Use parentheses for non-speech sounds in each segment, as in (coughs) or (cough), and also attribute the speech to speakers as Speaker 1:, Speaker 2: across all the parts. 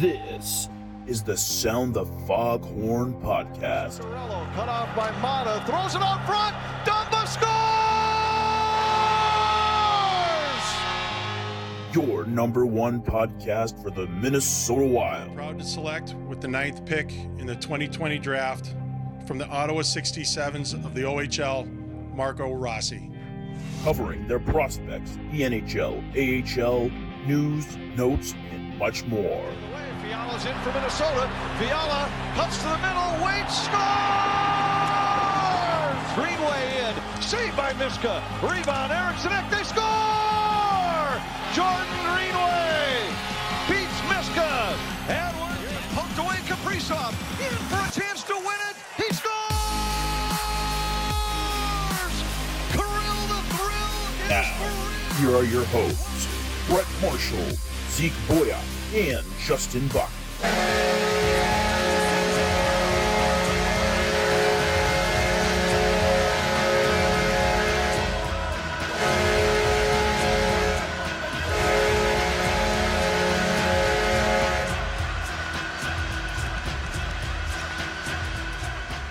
Speaker 1: This is the Sound the Foghorn podcast.
Speaker 2: Cut off by Mata, throws it up front. Dumba scores!
Speaker 1: Your number one podcast for the Minnesota Wild.
Speaker 3: Proud to select with the ninth pick in the 2020 draft from the Ottawa 67s of the OHL, Marco Rossi.
Speaker 1: Covering their prospects, the NHL, AHL, news, notes, and much more.
Speaker 2: Fiala's in for Minnesota. Fiala cuts to the middle, waits, scores! Greenway in, saved by Miska. Rebound, Eriksson Ek, they score! Jordan Greenway beats Miska. And poked away Kaprizov in for a chance to win it. He scores! Kirill the thrill
Speaker 1: Now,
Speaker 2: for
Speaker 1: here are your hosts, Brett Marshall, Zeke Boya, and Justin Buck.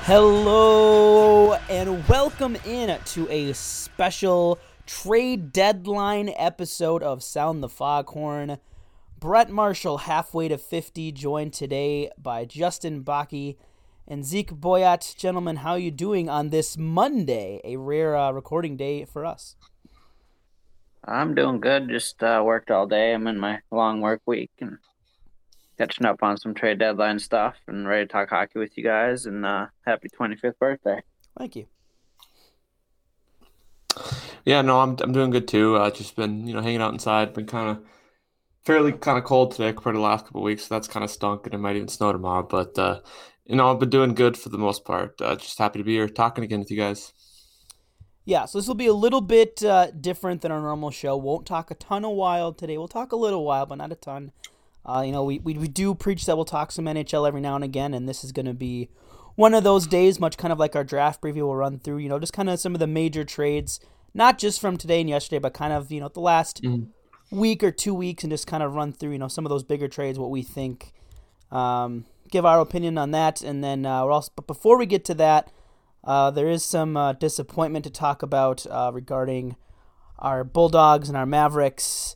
Speaker 4: Hello and welcome in to a special trade deadline episode of Sound the Foghorn. Brett Marshall, halfway to 50, joined today by Justin Baki and Zeke Boyat. Gentlemen, how you doing on this Monday, a rare uh, recording day for us?
Speaker 5: I'm doing good. Just uh, worked all day. I'm in my long work week and catching up on some trade deadline stuff and ready to talk hockey with you guys. And uh, happy 25th birthday.
Speaker 4: Thank you.
Speaker 6: Yeah, no, I'm I'm doing good too. Uh, just been you know hanging out inside. Been kind of fairly kind of cold today compared to the last couple of weeks. So that's kind of stunk, and it might even snow tomorrow. But uh, you know, I've been doing good for the most part. Uh, just happy to be here talking again with you guys.
Speaker 4: Yeah, so this will be a little bit uh, different than our normal show. Won't talk a ton of wild today. We'll talk a little wild, but not a ton. Uh, you know, we, we, we do preach that we'll talk some NHL every now and again, and this is going to be one of those days, much kind of like our draft preview we'll run through, you know, just kind of some of the major trades, not just from today and yesterday, but kind of, you know, the last week or two weeks and just kind of run through, you know, some of those bigger trades, what we think, um, give our opinion on that. And then uh, we're also, but before we get to that, uh, there is some uh, disappointment to talk about uh, regarding our Bulldogs and our Mavericks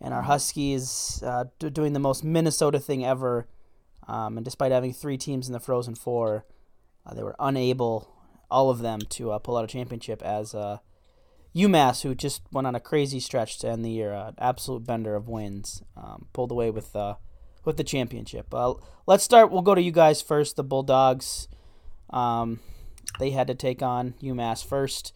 Speaker 4: and our Huskies uh, doing the most Minnesota thing ever. Um, and despite having three teams in the Frozen Four, uh, they were unable, all of them, to pull out a championship as UMass, who just went on a crazy stretch to end the year, uh, absolute bender of wins, um, pulled away with uh, with the championship. Uh, let's start. We'll go to you guys first. The Bulldogs. Um, they had to take on UMass first.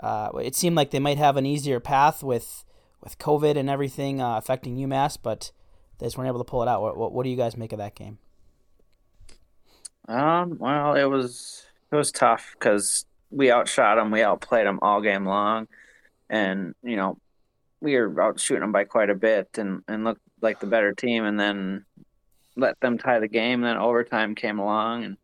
Speaker 4: Uh, it seemed like they might have an easier path with with COVID and everything uh, affecting UMass, but they just weren't able to pull it out. What, what, what do you guys make of that game?
Speaker 5: Um, well, it was it was tough because we outshot them, we outplayed them all game long, and you know we were out shooting them by quite a bit and and looked like the better team, and then let them tie the game. Then overtime came along, and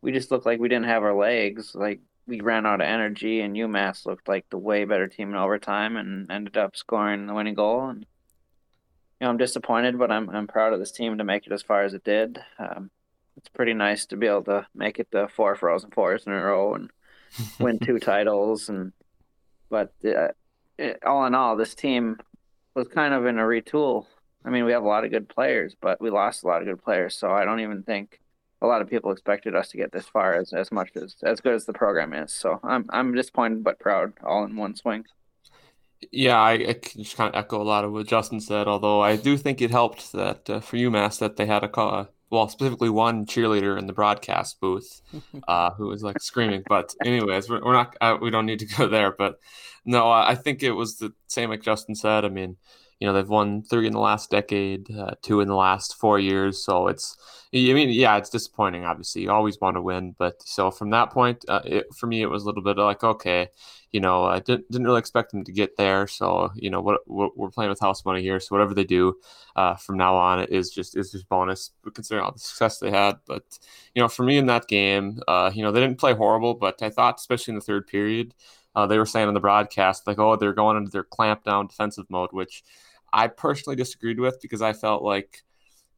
Speaker 5: we just looked like we didn't have our legs. Like we ran out of energy, and UMass looked like the way better team in overtime, and ended up scoring the winning goal. And you know I'm disappointed, but I'm I'm proud of this team to make it as far as it did. Um, it's pretty nice to be able to make it to four Frozen Fours in a row and win two (laughs) titles. And but uh, it, all in all, this team was kind of in a retool. I mean, we have a lot of good players, but we lost a lot of good players. So I don't even think a lot of people expected us to get this far as, as much as as good as the program is. So I'm I'm disappointed but proud, all in one swing.
Speaker 6: Yeah, I, I can just kind of echo a lot of what Justin said. Although I do think it helped that uh, for UMass that they had a call, well, specifically one cheerleader in the broadcast booth (laughs) uh, who was like screaming. But anyways, we're, we're not uh, we don't need to go there. But no, I I think it was the same like Justin said. I mean, you know, they've won three in the last decade, uh, two in the last four years. So it's, I mean, yeah, it's disappointing. Obviously, you always want to win, but so from that point, uh, it, for me, it was a little bit like, okay, you know, I didn't, didn't really expect them to get there. So, you know, what, we're playing with house money here. So whatever they do uh, from now on is just is just bonus considering all the success they had. But you know, for me in that game, uh, you know, they didn't play horrible, but I thought, especially in the third period, uh, they were saying on the broadcast like, oh, they're going into their clamp down defensive mode, which I personally disagreed with because I felt like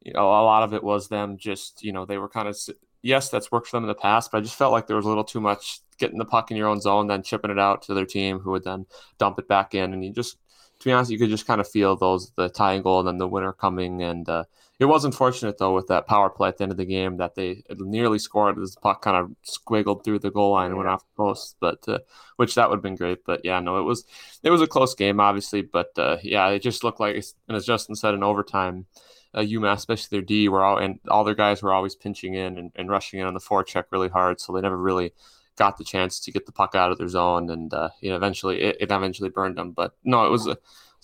Speaker 6: you know, a lot of it was them just, you know, they were kind of yes, that's worked for them in the past, but I just felt like there was a little too much getting the puck in your own zone, then chipping it out to their team, who would then dump it back in, and you just, to be honest, you could just kind of feel those the tying goal and then the winner coming, and uh, it was unfortunate though with that power play at the end of the game that they nearly scored as the puck kind of squiggled through the goal line and went off the post, but uh, which that would have been great. But yeah, no, it was it was a close game, obviously, but uh, yeah, it just looked like, and as Justin said, in overtime uh, UMass, especially their D, were all and all their guys were always pinching in and, and rushing in on the forecheck really hard, so they never really got the chance to get the puck out of their zone, and uh, you know eventually it, it, eventually burned them. But no, it was a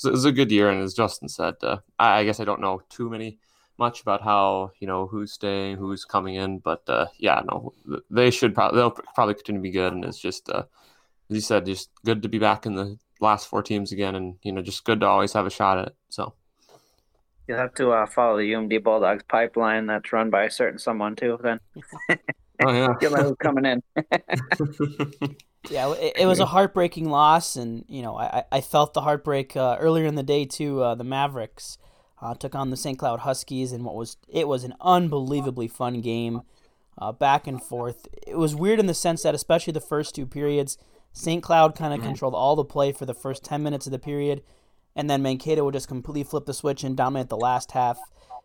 Speaker 6: it was a good year, and as Justin said, uh, I, I, guess I don't know too many much about how you know who's staying, who's coming in, but uh, yeah, no, they should probably they'll probably continue to be good, and it's just uh, as you said, just good to be back in the last four teams again, and you know just good to always have a shot at it. So.
Speaker 5: You'll have to uh, follow the UMD Bulldogs pipeline that's run by a certain someone too. Then. (laughs) (laughs)
Speaker 6: oh yeah.
Speaker 5: You'll know who's coming in. (laughs)
Speaker 4: yeah, it, it, was a heartbreaking loss, and you know I, I felt the heartbreak uh, earlier in the day too. Uh, the Mavericks uh, took on the St. Cloud Huskies, and what was it was an unbelievably fun game, uh, back and forth. It was weird in the sense that especially the first two periods, St. Cloud kind of mm-hmm. controlled all the play for the first ten minutes of the period and then Mankato would just completely flip the switch and dominate the last half.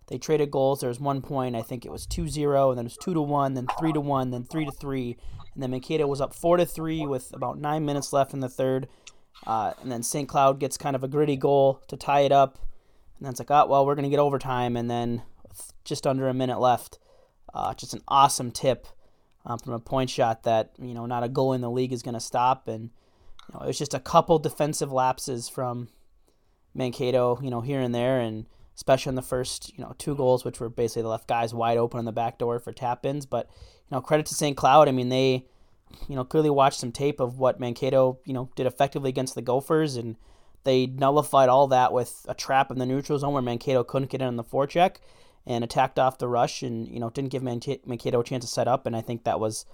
Speaker 4: They traded goals. There was one point, I think it was 2-0, and then it was 2 to 1, then 3 to 1, then 3 to 3, and then Mankato was up 4 to 3 with about 9 minutes left in the third. Uh, and then St. Cloud gets kind of a gritty goal to tie it up. And then it's like, oh, well, we're going to get overtime. And then just under a minute left. Uh, just an awesome tip um, from a point shot that, you know, not a goal in the league is going to stop. And, you know, it was just a couple defensive lapses from Mankato, you know, here and there, and especially in the first, you know, two goals, which were basically the left guys wide open on the back door for tap ins. But, you know, credit to St. Cloud. I mean, they, you know, clearly watched some tape of what Mankato, you know, did effectively against the Gophers, and they nullified all that with a trap in the neutral zone where Mankato couldn't get in on the forecheck and attacked off the rush and, you know, didn't give Mankato a chance to set up. And I think that was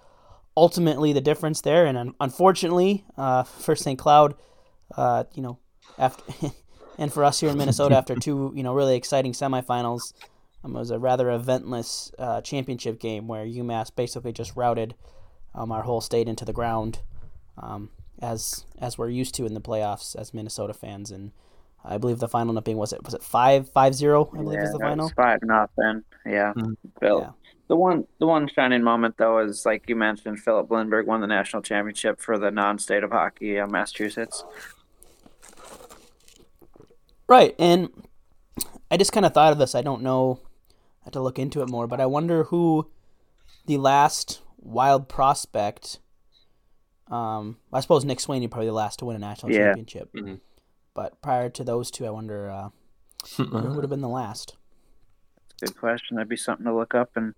Speaker 4: ultimately the difference there. And unfortunately, uh, (laughs) for St. Cloud, uh, you know, after (laughs) and for us here in Minnesota after two you know really exciting semifinals. Um, it was a rather eventless uh, championship game where UMass basically just routed um, our whole state into the ground, um, as as we're used to in the playoffs as Minnesota fans. And I believe the final ended was it was it five five zero? I believe
Speaker 5: yeah,
Speaker 4: was the final.
Speaker 5: five nothing. Yeah. Mm-hmm. yeah. The one the one shining moment though is like you mentioned, Filip Lindberg won the national championship for the non-state of hockey, uh, Massachusetts.
Speaker 4: Right, and I just kind of thought of this. I don't know. I have to look into it more, but I wonder who the last wild prospect. Um, I suppose Nick Swaney probably the last to win a national yeah. championship. Mm-hmm. But prior to those two, I wonder uh, (laughs) who would have been the last.
Speaker 5: Good question. That'd be something to look up and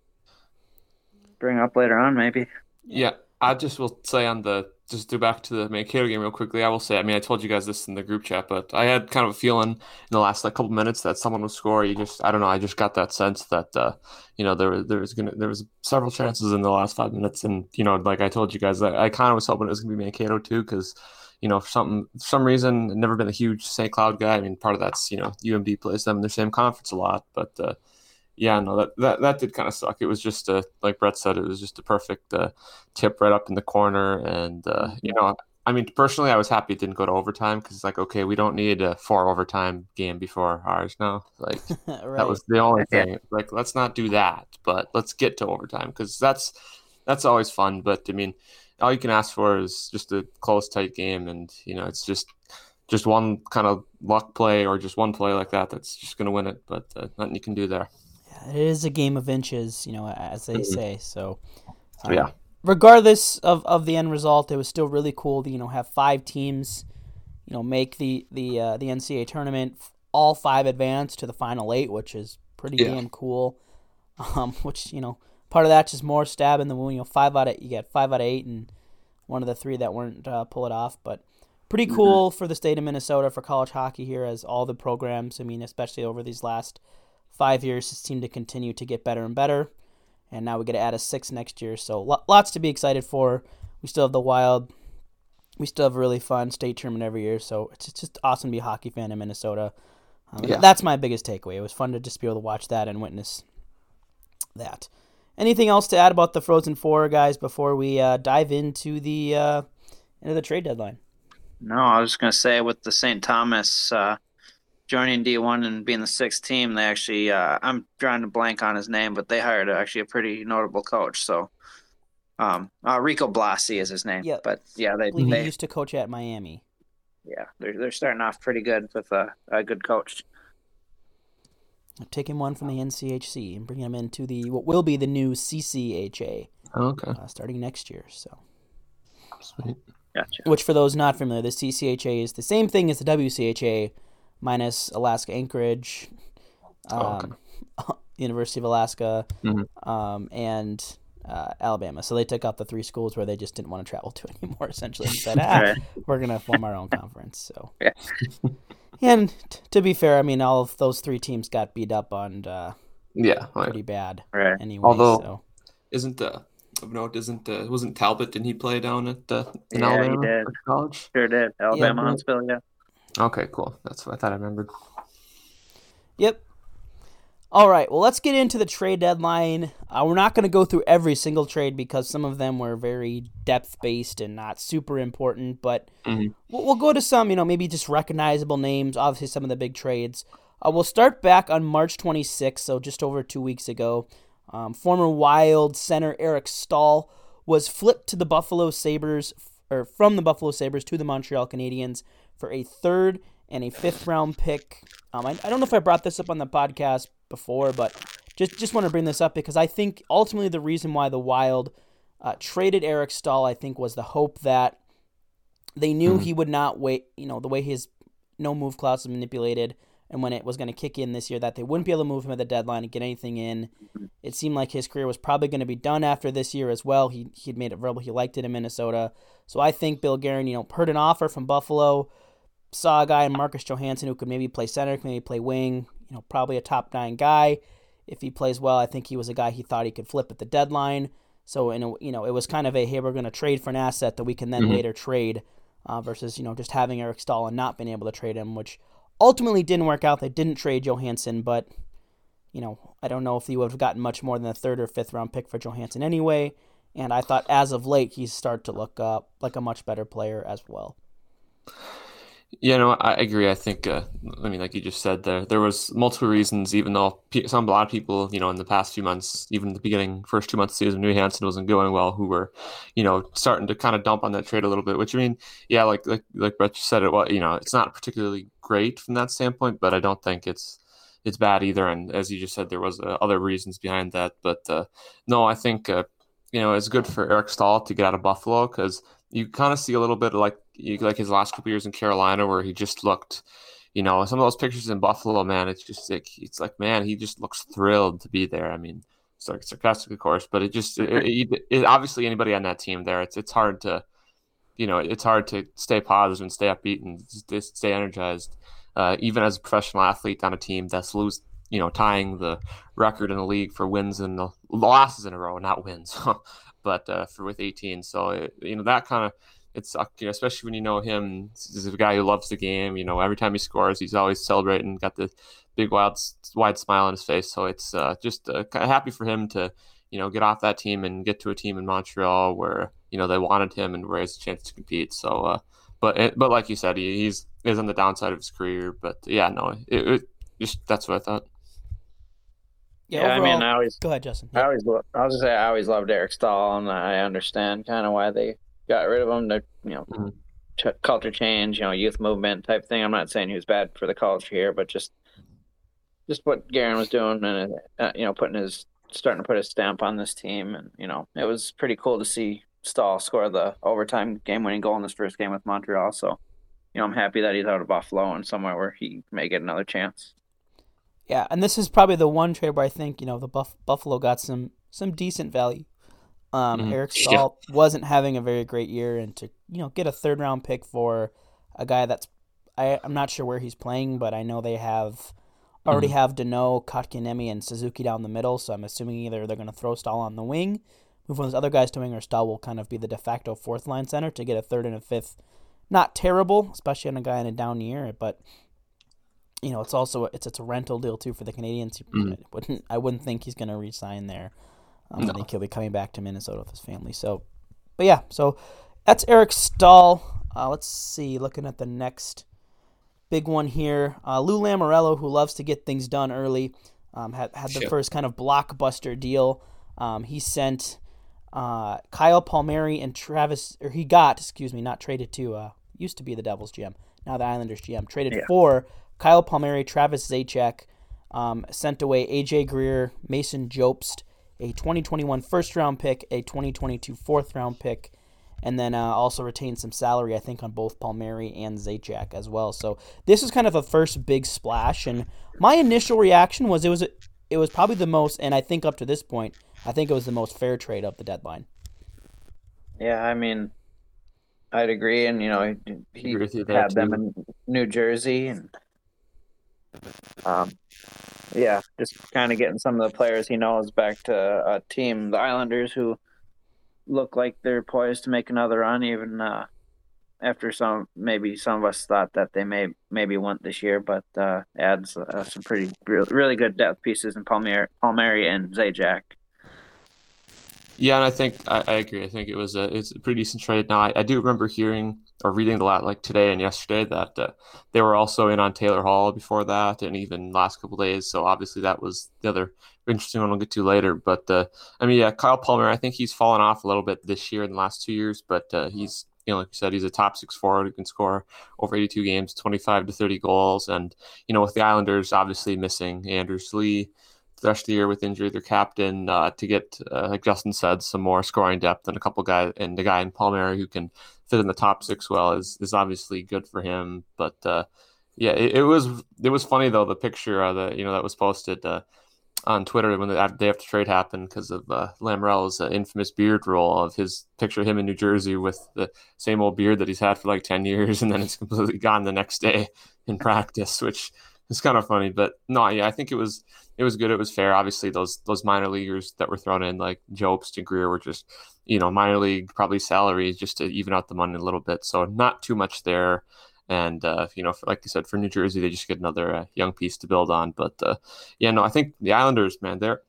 Speaker 5: bring up later on, maybe.
Speaker 6: Yeah, I just will say on the just do back to the Mankato game real quickly. I will say, I mean, I told you guys this in the group chat, but I had kind of a feeling in the last like couple minutes that someone would score. You just, I don't know, I just got that sense that, uh, you know, there was there was gonna there was several chances in the last five minutes, and you know, like I told you guys, I, I kind of was hoping it was gonna be Mankato too, because you know, for some for some reason, I've never been a huge St. Cloud guy. I mean, part of that's you know, UMD plays them in the same conference a lot, but. Uh, yeah, no, that, that that did kind of suck. It was just a like Brett said, it was just a perfect uh, tip right up in the corner, and uh, you know, I mean, personally, I was happy it didn't go to overtime because it's like, okay, we don't need a four overtime game before ours now. Like (laughs) right. that was the only thing. Like, let's not do that, but let's get to overtime because that's that's always fun. But I mean, all you can ask for is just a close, tight game, and you know, it's just just one kind of luck play or just one play like that that's just going to win it. But uh, nothing you can do there
Speaker 4: it is a game of inches, you know, as they mm-hmm. say. So,
Speaker 6: um, yeah.
Speaker 4: Regardless of, of the end result, it was still really cool to you know have five teams, you know, make the the uh, the NCAA tournament. All five advance to the final eight, which is pretty yeah. damn cool. Um, (laughs) which you know, part of that's just more stab in the wound. You know, five out of you get five out of eight, and one of the three that weren't uh, pull it off, but pretty mm-hmm. cool mm-hmm. for the state of Minnesota for college hockey here, as all the programs. I mean, especially over these last five years seem to continue to get better and better. And now we get to add a six next year. So lots to be excited for. We still have the Wild. We still have a really fun state tournament every year. So it's just awesome to be a hockey fan in Minnesota. Um,
Speaker 6: Yeah.
Speaker 4: That's my biggest takeaway. It was fun to just be able to watch that and witness that. Anything else to add about the Frozen Four guys before we uh, dive into the uh, into the trade deadline?
Speaker 5: No, I was just gonna say with the St. Thomas uh, joining D1 and being the sixth team, they actually uh, I'm drawing a blank on his name, but they hired actually a pretty notable coach. So, um, uh, Rico Blasi is his name.
Speaker 4: Yeah,
Speaker 5: But yeah, they,
Speaker 4: I he
Speaker 5: they
Speaker 4: used to coach at Miami.
Speaker 5: yeah they're they're starting off pretty good with a, a good coach.
Speaker 4: Taking one from the NCHC and bringing him into the what will be the new CCHA
Speaker 6: Okay.
Speaker 4: uh, starting next year. So,
Speaker 6: Sweet.
Speaker 5: Gotcha.
Speaker 4: which for those not familiar, the CCHA is the same thing as the WCHA, minus Alaska Anchorage, um,
Speaker 6: Oh, (laughs)
Speaker 4: University of Alaska,
Speaker 6: Mhm.
Speaker 4: um, and uh, Alabama. So they took out the three schools where they just didn't want to travel (laughs) to anymore, essentially, and said, ah,
Speaker 5: Right.
Speaker 4: we're going to form our own conference. So, (laughs)
Speaker 5: Yeah.
Speaker 4: and t- to be fair, I mean, all of those three teams got beat up on uh,
Speaker 6: Yeah. Right.
Speaker 4: pretty bad
Speaker 5: Right.
Speaker 4: anyway.
Speaker 6: Although-
Speaker 4: so.
Speaker 6: Isn't uh of note isn't uh, wasn't Talbot? Didn't he play down at uh, in
Speaker 5: Yeah, he
Speaker 6: Alabama
Speaker 5: did.
Speaker 6: college?
Speaker 5: Sure did. Alabama
Speaker 4: but-
Speaker 5: Huntsville, yeah.
Speaker 6: Okay, cool. That's what I thought I remembered.
Speaker 4: Yep. All right. Well, let's get into the trade deadline. Uh, we're not going to go through every single trade because some of them were very depth based and not super important. But
Speaker 6: Mhm.
Speaker 4: we'll, we'll go to some, you know, maybe just recognizable names. Obviously, some of the big trades. Uh, we'll start back on March 26th, so just over two weeks ago. Um, former Wild center Eric Staal was flipped to the Buffalo Sabres, or from the Buffalo Sabres to the Montreal Canadiens for a third and a fifth round pick. Um, I, I don't know if I brought this up on the podcast before, but just just want to bring this up because I think ultimately the reason why the Wild uh, traded Eric Staal, I think, was the hope that they knew he would not wait. You know, the way his no move clause was manipulated, and when it was going to kick in this year, that they wouldn't be able to move him at the deadline and get anything in. It seemed like his career was probably going to be done after this year as well. He he'd made it verbal he liked it in Minnesota, so I think Bill Guerin, you know, heard an offer from Buffalo, saw a guy in Marcus Johansson who could maybe play center, could maybe play wing. You know, probably a top nine guy. If he plays well, I think he was a guy he thought he could flip at the deadline. So, in a, you know, it was kind of a hey, we're going to trade for an asset that we can then
Speaker 6: Mhm.
Speaker 4: later trade, uh, versus you know just having Eric Staal and not being able to trade him, which ultimately didn't work out. They didn't trade Johansson, but you know, I don't know if he would have gotten much more than a third or fifth round pick for Johansson anyway. And I thought as of late he's started to look uh, like a much better player as well.
Speaker 6: Yeah, no, I agree. I think, uh, I mean, like you just said, there there was multiple reasons. Even though some a lot of people, you know, in the past few months, even the beginning first two months of season, New Hansen wasn't going well, who were, you know, starting to kind of dump on that trade a little bit. Which I mean, yeah, like like like Brett said, it was, you know, it's not particularly great from that standpoint, but I don't think it's it's bad either. And as you just said, there was uh, other reasons behind that. But uh, no, I think uh, you know it's good for Eric Staal to get out of Buffalo because you kind of see a little bit of like you, like his last couple years in Carolina where he just looked, you know, some of those pictures in Buffalo, man, it's just like it's like man, he just looks thrilled to be there. I mean, sar- sarcastic of course, but it just it, it, (laughs) it, obviously anybody on that team there, it's it's hard to, you know, it's hard to stay positive and stay upbeat and stay energized, uh, even as a professional athlete on a team that's lose. You know, tying the record in the league for wins and the losses in a row, not wins, (laughs) but uh, for with 18. So it, you know that kind of it's uh, you know, especially when you know him. He's a guy who loves the game. You know, every time he scores, he's always celebrating, got the big wild wide smile on his face. So it's uh, just uh, kind of happy for him to you know get off that team and get to a team in Montreal where you know they wanted him and where he has a chance to compete. So, uh, but but like you said, he, he's is on the downside of his career. But yeah, no, it, it just that's what I thought.
Speaker 5: Yeah, I mean, I always
Speaker 4: go ahead, Justin.
Speaker 5: I always, lo- I was gonna say, I always loved Eric Staal, and I understand kind of why they got rid of him. To you know,
Speaker 6: Mhm.
Speaker 5: ch- culture change, you know, youth movement type thing. I'm not saying he was bad for the culture here, but just, just what Guerin was doing, and uh, you know, putting his starting to put his stamp on this team, and you know, it was pretty cool to see Staal score the overtime game-winning goal in this first game with Montreal. So, you know, I'm happy that he's out of Buffalo and somewhere where he may get another chance.
Speaker 4: Yeah, and this is probably the one trade where I think you know the Buff- Buffalo got some some decent value. Um,
Speaker 6: Mhm.
Speaker 4: Eric
Speaker 6: Yeah.
Speaker 4: Wasn't having a very great year, and to you know get a third round pick for a guy that's I, I'm not sure where he's playing, but I know they have already have Danault, Kotkaniemi, and Suzuki down the middle. So I'm assuming either they're going to throw Staal on the wing, move one of those other guys to wing, or Staal will kind of be the de facto fourth line center to get a third and a fifth. Not terrible, especially on a guy in a down year, but you know, it's also it's it's a rental deal too for the Canadiens.
Speaker 6: Mhm.
Speaker 4: I wouldn't I wouldn't think he's going to resign there. Um,
Speaker 6: No.
Speaker 4: I think he'll be coming back to Minnesota with his family. So, but yeah, so that's Eric Staal. Uh, let's see, looking at the next big one here, uh, Lou Lamoriello, who loves to get things done early, um, had had the
Speaker 6: Shit.
Speaker 4: first kind of blockbuster deal. Um, he sent uh, Kyle Palmieri and Travis, or he got, excuse me, not traded to, uh, used to be the Devils GM, now the Islanders GM, traded
Speaker 5: Yeah.
Speaker 4: for Kyle Palmieri, Travis Zajac, um, sent away AJ Greer, Mason Jobst, a 2021 first round pick, a 2022 fourth round pick, and then uh, also retained some salary, I think, on both Palmieri and Zajac as well. So this was kind of the first big splash, and my initial reaction was it was it was probably the most, and I think up to this point, I think it was the most fair trade of the deadline.
Speaker 5: Yeah, I mean, I'd agree, and you know, he, he
Speaker 6: Agree with you there,
Speaker 5: had them in New Jersey, and um, yeah, just kind of getting some of the players he knows back to a team, the Islanders, who look like they're poised to make another run, even uh, after some maybe some of us thought that they may maybe won't this year, but uh, adds uh, some pretty really good depth pieces in Palmieri, Palmieri and Zajac.
Speaker 6: Yeah, and I think I, I agree. I think it was a it's a pretty decent trade. Now I, I do remember hearing or reading a lot like today and yesterday that uh, they were also in on Taylor Hall before that, and even last couple days. So obviously that was the other interesting one we'll get to later. But uh, I mean, yeah, Kyle Palmer. I think he's fallen off a little bit this year in the last two years, but uh, he's you know like you said, he's a top six forward who can score over 82 games, 25 to 30 goals, and you know with the Islanders obviously missing Anders Lee the rest of the year with injury, their captain, uh, to get, uh, like Justin said, some more scoring depth and a couple guys, and the guy in Palmieri who can fit in the top six well is is obviously good for him. But uh, yeah, it, it was it was funny though the picture uh, that you know that was posted uh, on Twitter when the day after trade happened because of uh, Lamoriello's uh, infamous beard roll of his picture of him in New Jersey with the same old beard that he's had for like ten years, (laughs) and then it's completely gone the next day in practice, which is kind of funny. But no, yeah, I think it was it was good. It was fair. Obviously, those those minor leaguers that were thrown in, like Jobst and Greer, were just you know minor league probably salaries just to even out the money a little bit. So not too much there. And uh, you know, for, like I said, for New Jersey, they just get another uh, young piece to build on. But uh, yeah, no, I think the Islanders, man, they're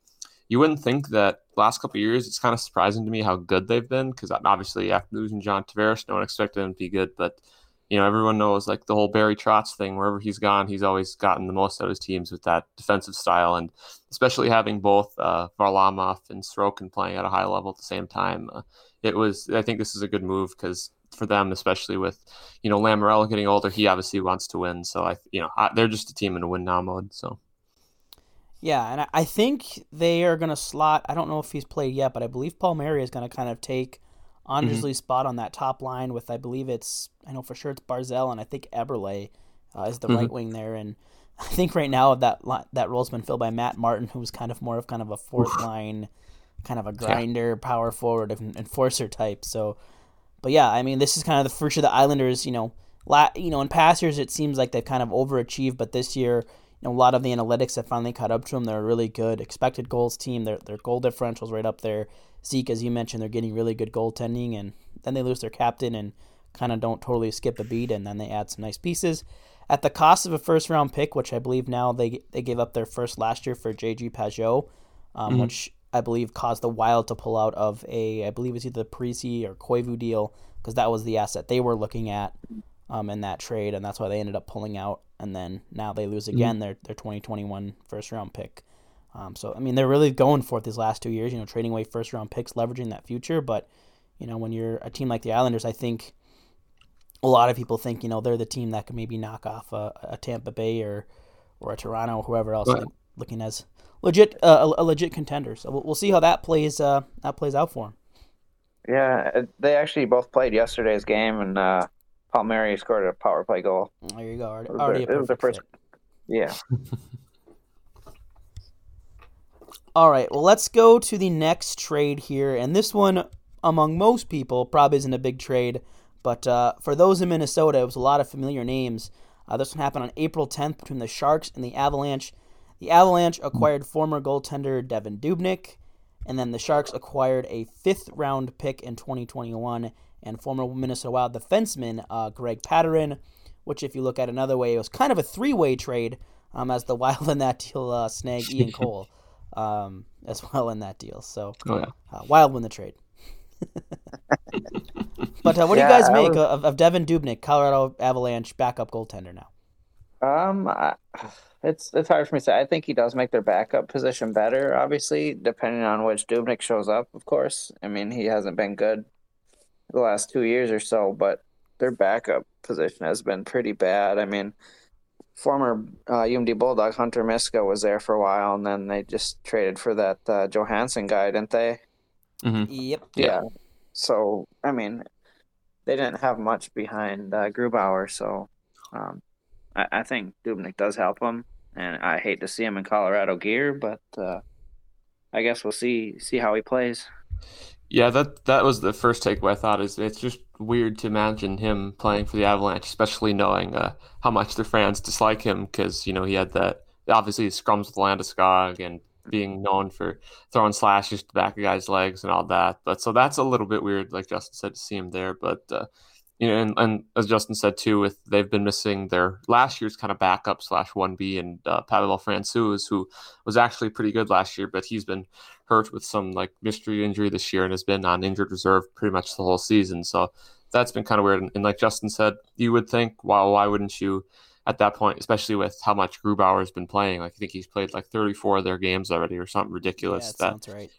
Speaker 6: you wouldn't think that last couple of years. It's kind of surprising to me how good they've been because obviously after losing John Tavares, no one expected them to be good. But you know, everyone knows like the whole Barry Trotz thing. Wherever he's gone, he's always gotten the most out of his teams with that defensive style, and especially having both uh, Varlamov and Sorokin playing at a high level at the same time. Uh, it was. I think this is a good move because for them, especially with you know Lamoriello getting older, he obviously wants to win. So I, you know, I, they're just a team in a win now mode. So
Speaker 4: Yeah, and I- think they are going to slot. I don't know if he's played yet, but I believe Palmieri is going to kind of take Anders Lee's spot on that top line with, I believe it's, I know for sure it's Barzal, and I think Eberle uh, is the
Speaker 6: Mhm.
Speaker 4: right wing there. And (laughs) I think right now that that role's been filled by Matt Martin, who's kind of more of kind of a fourth line, kind of a grinder, power forward, en- enforcer type. So, but yeah, I mean, this is kind of the first of the Islanders. You know, la- you know, in past years it seems like they've kind of overachieved, but this year, you know, a lot of the analytics have finally caught up to them. They're a really good expected goals team. Their their goal differentials right up there. Zeke, as you mentioned, they're getting really good goaltending, and then they lose their captain and kind of don't totally skip a beat, and then they add some nice pieces at the cost of a first round pick, which I believe now they they gave up their first last year for JG Pageau, um,
Speaker 6: Mhm.
Speaker 4: which I believe caused the Wild to pull out of a I believe it's either the Parise or Koivu deal because that was the asset they were looking at um, in that trade, and that's why they ended up pulling out. And then now they lose again their their 2021 first round pick. Um, so I mean they're really going for it these last two years, you know, trading away first round picks, leveraging that future. But you know when you're a team like the Islanders, I think a lot of people think you know they're the team that could maybe knock off a, a Tampa Bay or or a Toronto or whoever else
Speaker 6: Right.
Speaker 4: looking as legit uh, a, a legit contender. So we'll, we'll see how that plays uh, that plays out for them.
Speaker 5: Yeah, uh, they actually both played yesterday's game, and uh, Palmieri scored a power play goal.
Speaker 4: There you go. Already,
Speaker 5: It was
Speaker 4: already a
Speaker 5: their- it was their
Speaker 4: perfect
Speaker 5: first-
Speaker 4: fit.
Speaker 5: Yeah, (laughs)
Speaker 4: All right, well, let's go to the next trade here. And this one, among most people, probably isn't a big trade. But uh, for those in Minnesota, it was a lot of familiar names. Uh, this one happened on April 10th between the Sharks and the Avalanche. The Avalanche acquired former goaltender Devan Dubnyk, and then the Sharks acquired a fifth round pick in 2021 and former Minnesota Wild defenseman uh, Greg Pateryn, which, if you look at another way, it was kind of a three way trade um, as the (laughs) Wild in that deal uh, snag Ian (laughs) Cole um, as (laughs) well in that deal. So
Speaker 6: Oh yeah.
Speaker 4: uh, Wild win the trade. (laughs) but uh, what do you guys make
Speaker 5: was-
Speaker 4: of, of Devan Dubnyk, Colorado Avalanche backup goaltender now?
Speaker 5: Um, I, it's it's hard for me to say. I think he does make their backup position better. Obviously, depending on which Dubnyk shows up, of course. I mean, he hasn't been good the last two years or so, but their backup position has been pretty bad. I mean, former uh, UMD Bulldog Hunter Miska was there for a while, and then they just traded for that uh, Johansson guy, didn't they?
Speaker 6: Mhm.
Speaker 4: Yep.
Speaker 6: Yeah.
Speaker 5: So I mean, they didn't have much behind uh, Grubauer, so um, I, I think Dubnyk does help them, and I hate to see him in Colorado gear, but uh, I guess we'll see see how he plays.
Speaker 6: Yeah, that that was the first takeaway I thought is it's just weird to imagine him playing for the Avalanche, especially knowing uh, how much the fans dislike him because you know he had that obviously scrums with Landeskog and being known for throwing slashes to the back of guys' legs and all that. But so that's a little bit weird, like Justin said, to see him there. But uh, you know, and, and as Justin said too, with they've been missing their last year's kind of backup slash one B and uh, Pavel Francouz, who was actually pretty good last year, but he's been hurt with some like mystery injury this year and has been on injured reserve pretty much the whole season. So that's been kind of weird. And, and like Justin said, you would think, well, why wouldn't you at that point, especially with how much Grubauer has been playing? Like I think he's played like 34 of their games already or something
Speaker 4: Yeah,
Speaker 6: ridiculous.
Speaker 4: that
Speaker 6: that
Speaker 4: sounds right.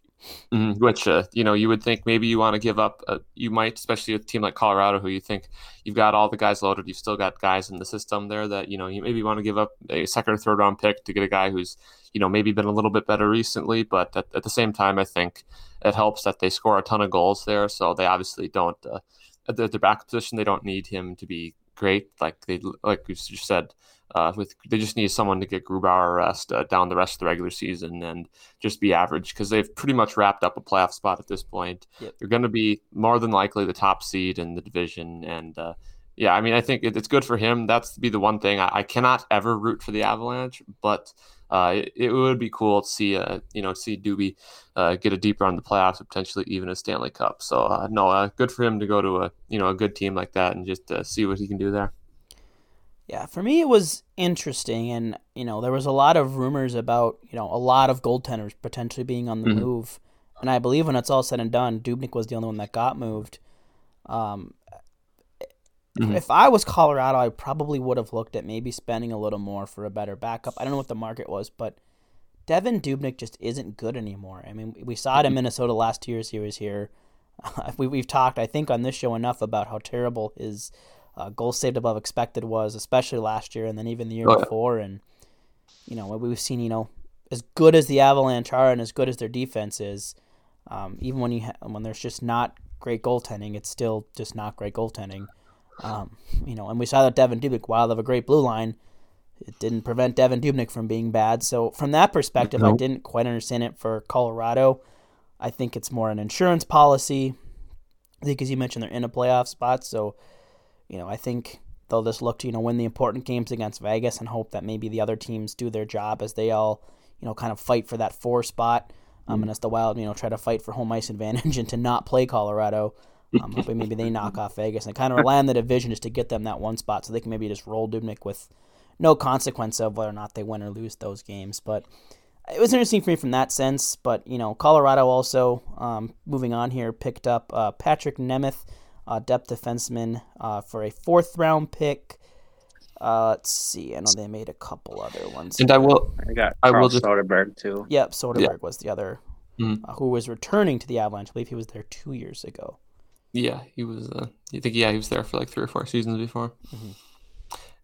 Speaker 6: Mhm, Which, uh, you know, you would think maybe you want to give up. Uh, you might, especially with a team like Colorado, who you think you've got all the guys loaded. You've still got guys in the system there that, you know, you maybe want to give up a second or third round pick to get a guy who's, you know, maybe been a little bit better recently. But at, at the same time, I think it helps that they score a ton of goals there. So they obviously don't, uh, at their, their back position, they don't need him to be great. Like they, like you just said, uh, with they just need someone to get Grubauer rest uh, down the rest of the regular season and just be average because they've pretty much wrapped up a playoff spot at this point.
Speaker 4: Yep.
Speaker 6: They're going to be more than likely the top seed in the division, and uh, yeah, I mean, I think it, it's good for him. That's be the one thing I, I cannot ever root for the Avalanche, but uh, it, it would be cool to see, uh, you know, see Doobie uh, get a deep run in the playoffs, potentially even a Stanley Cup. So uh, no, uh, good for him to go to a you know a good team like that and just uh, see what he can do there.
Speaker 4: Yeah, for me it was interesting, and you know there was a lot of rumors about you know a lot of goaltenders potentially being on the
Speaker 6: Mhm.
Speaker 4: move, and I believe when it's all said and done, Dubnyk was the only one that got moved. Um,
Speaker 6: Mhm.
Speaker 4: If I was Colorado, I probably would have looked at maybe spending a little more for a better backup. I don't know what the market was, but Devan Dubnyk just isn't good anymore. I mean, we saw it in Minnesota last year years he was here. (laughs) we, we've talked, I think, on this show enough about how terrible his uh, goal saved above expected was, especially last year and then even the year
Speaker 6: Oh, yeah.
Speaker 4: before. And you know, we've seen, you know, as good as the Avalanche are and as good as their defense is, um, even when you ha- when there's just not great goaltending, it's still just not great goaltending. Um, you know, and we saw that Devan Dubnyk, while they have a great blue line, it didn't prevent Devan Dubnyk from being bad. So from that perspective, I didn't quite understand it for Colorado. I think it's more an insurance policy. As you mentioned, they're in a playoff spot, so you know, I think they'll just look to you know win the important games against Vegas and hope that maybe the other teams do their job as they all you know kind of fight for that four spot. Um, and as the Wild, you know, try to fight for home ice advantage (laughs) and to not play Colorado. Um, hoping maybe they knock off Vegas and kind of rely on the division just to get them that one spot, so they can maybe just roll Dubnyk with no consequence of whether or not they win or lose those games. But it was interesting for me from that sense. But you know, Colorado also um, moving on here picked up uh, Patrick Nemeth, uh, depth defenseman, uh, for a fourth round pick. Uh, let's see. I know they made a couple other ones.
Speaker 6: And I will,
Speaker 5: I got
Speaker 6: I will just-
Speaker 5: Soderberg too.
Speaker 4: Yep, Soderberg was the other
Speaker 6: Mhm.
Speaker 4: uh, who was returning to the Avalanche. I believe he was there two years ago.
Speaker 6: Yeah, he was. Uh, I think yeah, he was there for like three or four seasons before.
Speaker 4: Mhm.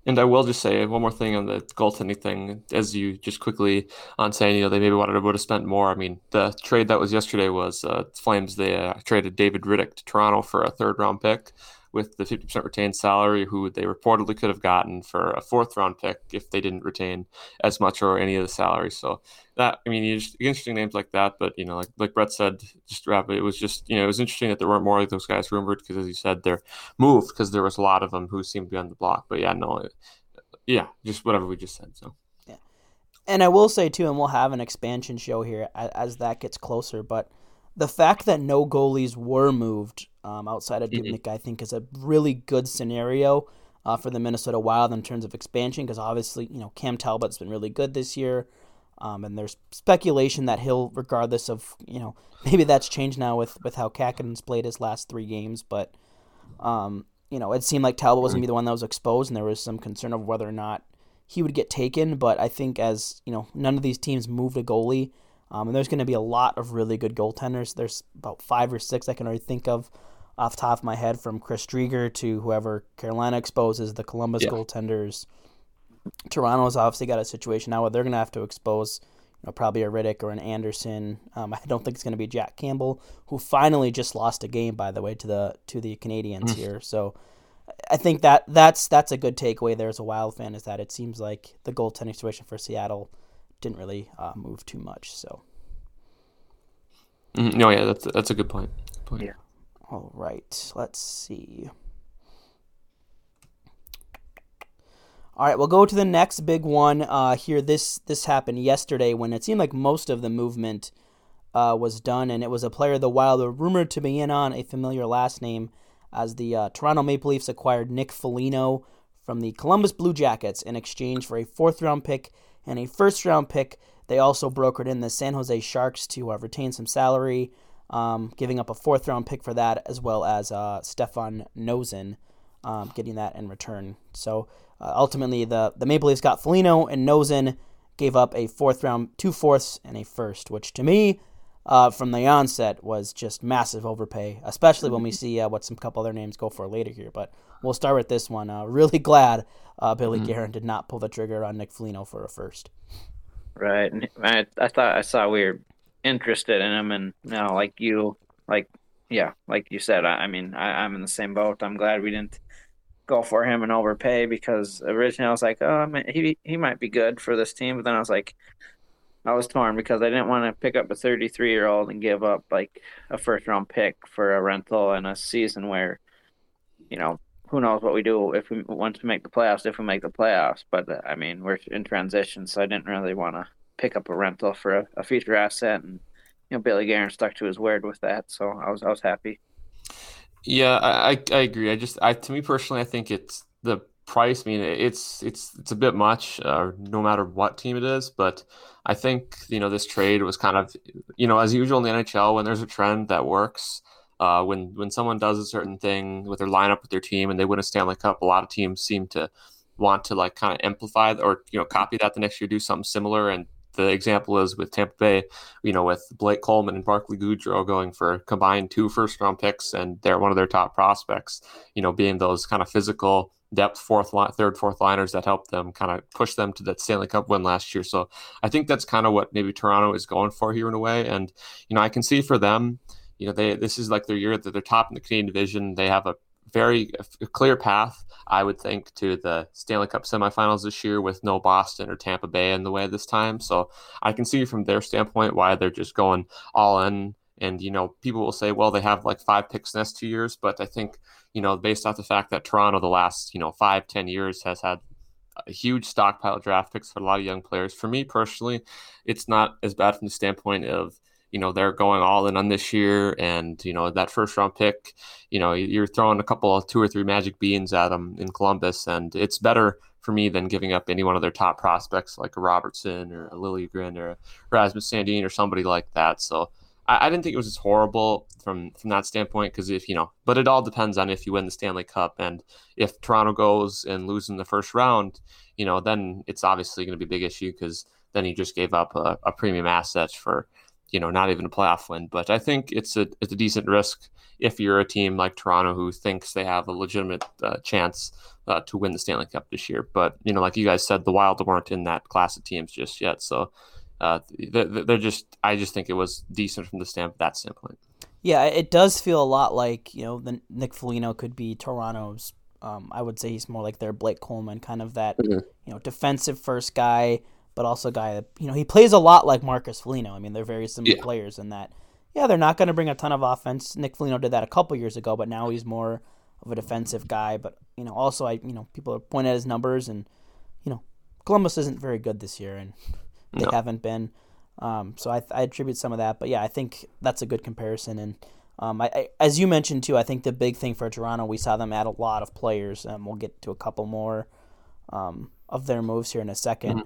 Speaker 6: And I will just say one more thing on the goaltending thing, as you just quickly on saying, you know, they maybe wanted to would have spent more. I mean, the trade that was yesterday was uh, Flames. They uh, traded David Rittich to Toronto for a third round pick with the 50% retained salary, who they reportedly could have gotten for a fourth round pick if they didn't retain as much or any of the salary. So that, I mean, just interesting names like that. But, you know, like, like Brett said, just it, it was just, you know, it was interesting that there weren't more of those guys rumored because, as you said, they're moved because there was a lot of them who seemed to be on the block. But yeah, no, it, yeah, just whatever we just said. So yeah,
Speaker 4: And I will say too, and we'll have an expansion show here as, as that gets closer. But the fact that no goalies were moved um, outside of
Speaker 6: Mhm.
Speaker 4: Dubnyk, I think, is a really good scenario. uh, for the Minnesota Wild in terms of expansion because obviously, you know, Cam Talbot's been really good this year. Um, and there's speculation that he'll, regardless of, you know, (laughs) maybe that's changed now with, with how Kähkönen's played his last three games. But, um, you know, it seemed like Talbot was going to be the one that was exposed, and there was some concern of whether or not he would get taken. But I think as, you know, none of these teams moved a goalie, um, and there's going to be a lot of really good goaltenders. There's about five or six I can already think of off top of my head from Chris Driedger to whoever Carolina exposes, the Columbus yeah. goaltenders. Toronto's obviously got a situation now where they're going to have to expose you know, probably a Rittich or an Anderson. Um, I don't think it's going to be Jack Campbell, who finally just lost a game, by the way, to the to the Canadiens mm. here. So I think that that's that's a good takeaway there as a Wild fan is that it seems like the goaltending situation for Seattle didn't really uh, move too much. So.
Speaker 6: Mm, no, yeah, that's that's a good point. Good point.
Speaker 4: Yeah. All right, let's see. All right, we'll go to the next big one uh, here. This this happened yesterday when it seemed like most of the movement uh, was done, and it was a player the Wild rumored to be in on a familiar last name, as the uh, Toronto Maple Leafs acquired Nick Foligno from the Columbus Blue Jackets in exchange for a fourth round pick and a first round pick. They also brokered in the San Jose Sharks to uh, retain some salary um, giving up a fourth round pick for that, as well as uh, Stefan Noesen um, getting that in return. So uh, ultimately, the, the Maple Leafs got Foligno and Noesen gave up a fourth round, two fourths, and a first, which to me, uh, from the onset, was just massive overpay, especially when we (laughs) see uh, what some couple other names go for later here. But we'll start with this one. Uh, really glad uh, Billy mm-hmm. Guerin did not pull the trigger on Nick Foligno for a first.
Speaker 5: Right. I, I thought I saw we were interested in him, and you know, like you, like yeah, like you said, I, I mean, I, I'm in the same boat. I'm glad we didn't go for him and overpay because originally I was like, oh, man, he he might be good for this team, but then I was like, I was torn because I didn't want to pick up a 33 year old and give up like a first round pick for a rental in a season where, you know, who knows what we do if we once we make the playoffs, if we make the playoffs. But uh, I mean, we're in transition, so I didn't really want to pick up a rental for a, a future asset, and you know Billy Guerin stuck to his word with that, so I was I was happy.
Speaker 6: Yeah, I I agree. I just I to me personally, I think it's the price. I mean, it's it's it's a bit much, uh, no matter what team it is. But I think you know this trade was kind of you know as usual in the NHL when there's a trend that works. Uh, when when someone does a certain thing with their lineup with their team and they win a Stanley Cup, a lot of teams seem to want to like kind of amplify or you know copy that the next year, do something similar, and the example is with Tampa Bay, you know, with Blake Coleman and Barclay Goodrow going for combined two first round picks, and they're one of their top prospects. You know, being those kind of physical depth fourth line, third, fourth liners that helped them kind of push them to that Stanley Cup win last year. So I think that's kind of what maybe Toronto is going for here in a way. And you know, I can see for them, you know, they this is like their year that they're top in the Canadian division. They have a very clear path, I would think, to the Stanley Cup semifinals this year with no Boston or Tampa Bay in the way this time. So I can see from their standpoint why they're just going all in. And, you know, people will say, well, they have like five picks next two years. But I think, you know, based off the fact that Toronto, the last, you know, five, ten years has had a huge stockpile of draft picks for a lot of young players. For me personally, it's not as bad from the standpoint of, you know they're going all in on this year and you know that first round pick you know you're throwing a couple of two or three magic beans at them in columbus and it's better for me than giving up any one of their top prospects like a robertson or a liljegren or rasmus sandin or somebody like that. So I, I didn't think it was as horrible from from that standpoint because if you know but it all depends on if you win the stanley cup and if toronto goes and loses in the first round you know then it's obviously going to be a big issue because then you just gave up a, a premium asset for you know, not even a playoff win. But I think it's a it's a decent risk if you're a team like Toronto who thinks they have a legitimate uh, chance uh, to win the Stanley Cup this year. But you know, like you guys said, the Wild weren't in that class of teams just yet, so uh, they're just. I just think it was decent from the stand that standpoint.
Speaker 4: Yeah, it does feel a lot like you know the Nick Foligno could be Toronto's. Um, I would say he's more like their Blake Coleman, kind of that mm-hmm. you know defensive first guy but also a guy that you know he plays a lot like Marcus Foligno. I mean, they're very similar yeah. players in that. Yeah, they're not going to bring a ton of offense. Nick Foligno did that a couple years ago, but now he's more of a defensive guy. But you know, also I you know people are pointing at his numbers, and you know, Columbus isn't very good this year, and they no. haven't been. Um, so I, I attribute some of that, but yeah, I think that's a good comparison. And Um, I, I, as you mentioned too, I think the big thing for Toronto, we saw them add a lot of players, and we'll get to a couple more um, of their moves here in a 2nd mm-hmm.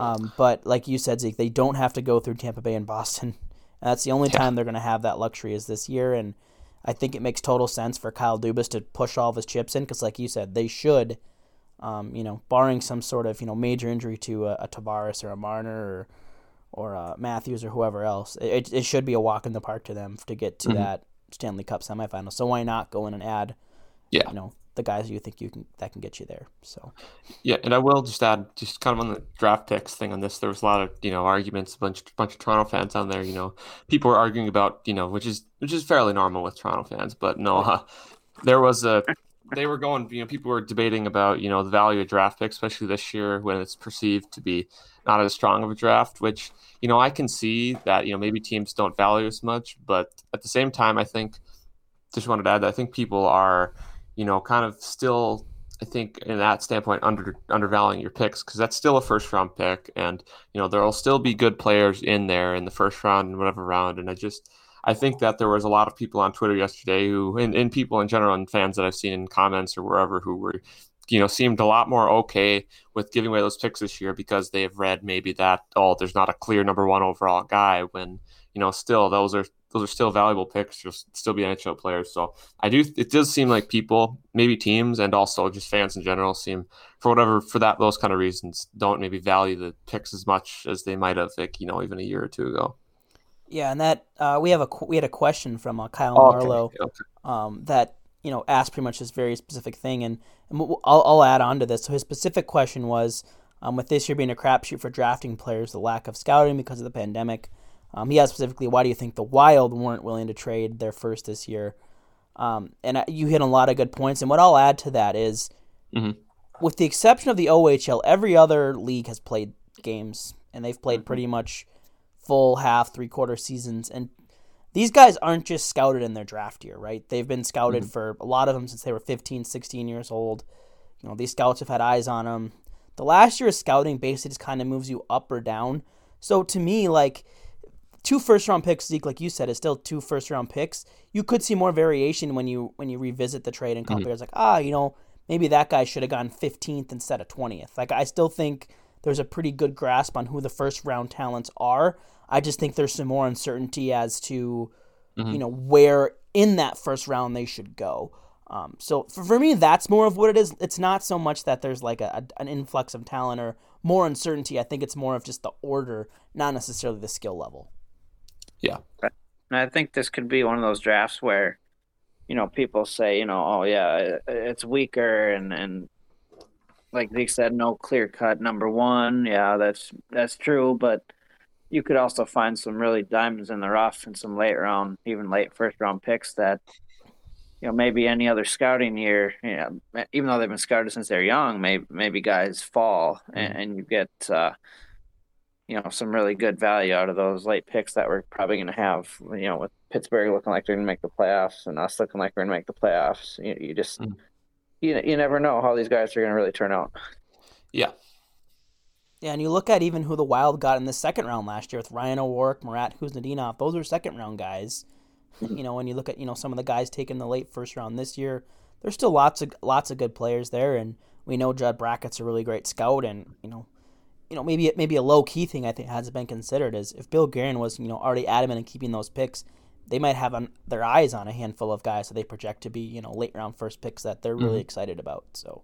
Speaker 4: Um, but like you said, Zeke, they don't have to go through Tampa Bay and Boston. And (laughs) that's the only yeah. time they're going to have that luxury is this year, and I think it makes total sense for Kyle Dubas to push all of his chips in because, like you said, they should, um, you know, barring some sort of you know major injury to a, a Tavares or a Marner or or uh, Matthews or whoever else, it, it should be a walk in the park to them to get to mm-hmm. that Stanley Cup semifinal. So why not go in and add, yeah, you know, the guys you think you can that can get you there. So
Speaker 6: yeah, and I will just add, just kind of on the draft picks thing on this, there was a lot of you know arguments, a bunch bunch of Toronto fans on there. You know, people were arguing about you know, which is which is fairly normal with Toronto fans, but no, uh, there was a they were going, you know, people were debating about, you know, the value of draft picks, especially this year when it's perceived to be not as strong of a draft, which, you know, I can see that, you know, maybe teams don't value as much, but at the same time, I think, just wanted to add that I think people are, you know, kind of still, I think, in that standpoint, under undervaluing your picks because that's still a first round pick, and you know there will still be good players in there in the first round and whatever round, and I just I think that there was a lot of people on Twitter yesterday who, and, and people in general, and fans that I've seen in comments or wherever, who were, you know, seemed a lot more okay with giving away those picks this year because they have read maybe that oh, there's not a clear number one overall guy. When you know, still those are those are still valuable picks, just still be NHL players. So I do. It does seem like people, maybe teams, and also just fans in general, seem for whatever for that those kind of reasons don't maybe value the picks as much as they might have, like you know, even a year or two ago.
Speaker 4: Yeah, and that uh, we have a we had a question from uh, Kyle oh, Marlowe okay. um, that you know asked pretty much this very specific thing, and, and I'll, I'll add on to this. So his specific question was, um, with this year being a crapshoot for drafting players, the lack of scouting because of the pandemic. Um, he asked specifically, why do you think the Wild weren't willing to trade their first this year? Um, and you hit a lot of good points. And what I'll add to that is, mm-hmm. with the exception of the OHL, every other league has played games, and they've played mm-hmm. pretty much full half, three quarter seasons. And these guys aren't just scouted in their draft year, right? They've been scouted mm-hmm. for a lot of them since they were 15, 16 years old. You know, these scouts have had eyes on them. The last year of scouting basically just kind of moves you up or down. So to me, like two first round picks, Zeke, like you said, is still two first round picks. You could see more variation when you when you revisit the trade and compare. Mm-hmm. like, ah, you know, maybe that guy should have gone 15th instead of 20th. Like I still think there's a pretty good grasp on who the first round talents are. I just think there's some more uncertainty as to, mm-hmm. you know, where in that first round they should go. Um, so for, for me, that's more of what it is. It's not so much that there's like a, a, an influx of talent or more uncertainty. I think it's more of just the order, not necessarily the skill level.
Speaker 6: Yeah.
Speaker 5: And I think this could be one of those drafts where, you know, people say, you know, oh yeah, it's weaker and and like Zeke said, no clear cut number one. Yeah, that's that's true, but you could also find some really diamonds in the rough and some late round, even late first round picks that, you know, maybe any other scouting year, you know, even though they've been scouted since they're young, maybe maybe guys fall mm-hmm. and, and, you get, uh, you know, some really good value out of those late picks that we're probably going to have. You know, with Pittsburgh looking like they're going to make the playoffs and us looking like we're going to make the playoffs, you, you just, mm-hmm. you you never know how these guys are going to really turn out.
Speaker 6: Yeah,
Speaker 4: yeah, and you look at even who the Wild got in the second round last year with Ryan O'Rourke, Marat Khusnutdinov. Those are second round guys. You know, when you look at you know some of the guys taken the late first round this year, there's still lots of lots of good players there, and we know Judd Brackett's a really great scout, and you know, you know maybe maybe a low key thing I think has been considered is if Bill Guerin was you know already adamant in keeping those picks, they might have on, their eyes on a handful of guys that they project to be you know late round first picks that they're really mm-hmm. excited about. So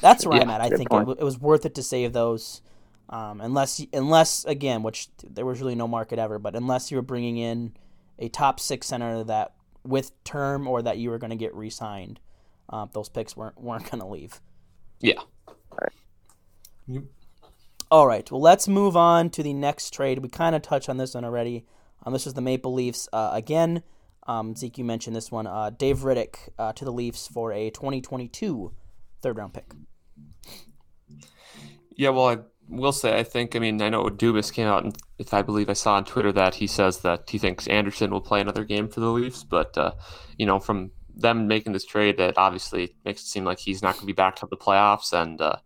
Speaker 4: that's where yeah, I'm at. I think it, it was worth it to save those. Um, unless, unless again, which there was really no market ever, but unless you were bringing in a top six center that with term or that you were going to get re-signed, uh, those picks weren't weren't going to leave.
Speaker 6: Yeah.
Speaker 4: Yep. All right. Well, let's move on to the next trade. We kind of touched on this one already. Um, this was the Maple Leafs uh, again. Um, Zeke, you mentioned this one. Uh, Dave Rittich uh, to the Leafs for a 2022 third round pick.
Speaker 6: Yeah, well, I will say, I think, I mean, I know Dubas came out, and if I believe I saw on Twitter that he says that he thinks Andersen will play another game for the Leafs, but, uh, you know, from them making this trade, that obviously makes it seem like he's not going to be back to the playoffs. And, uh,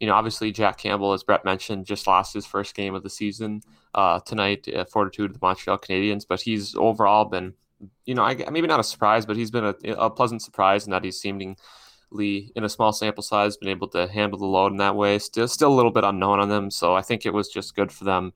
Speaker 6: you know, obviously Jack Campbell, as Brett mentioned, just lost his first game of the season uh, tonight, uh, 4 2 to the Montreal Canadiens, but he's overall been you know, I, maybe not a surprise, but he's been a, a pleasant surprise in that he's seemingly in a small sample size been able to handle the load in that way. Still, still a little bit unknown on them, so I think it was just good for them,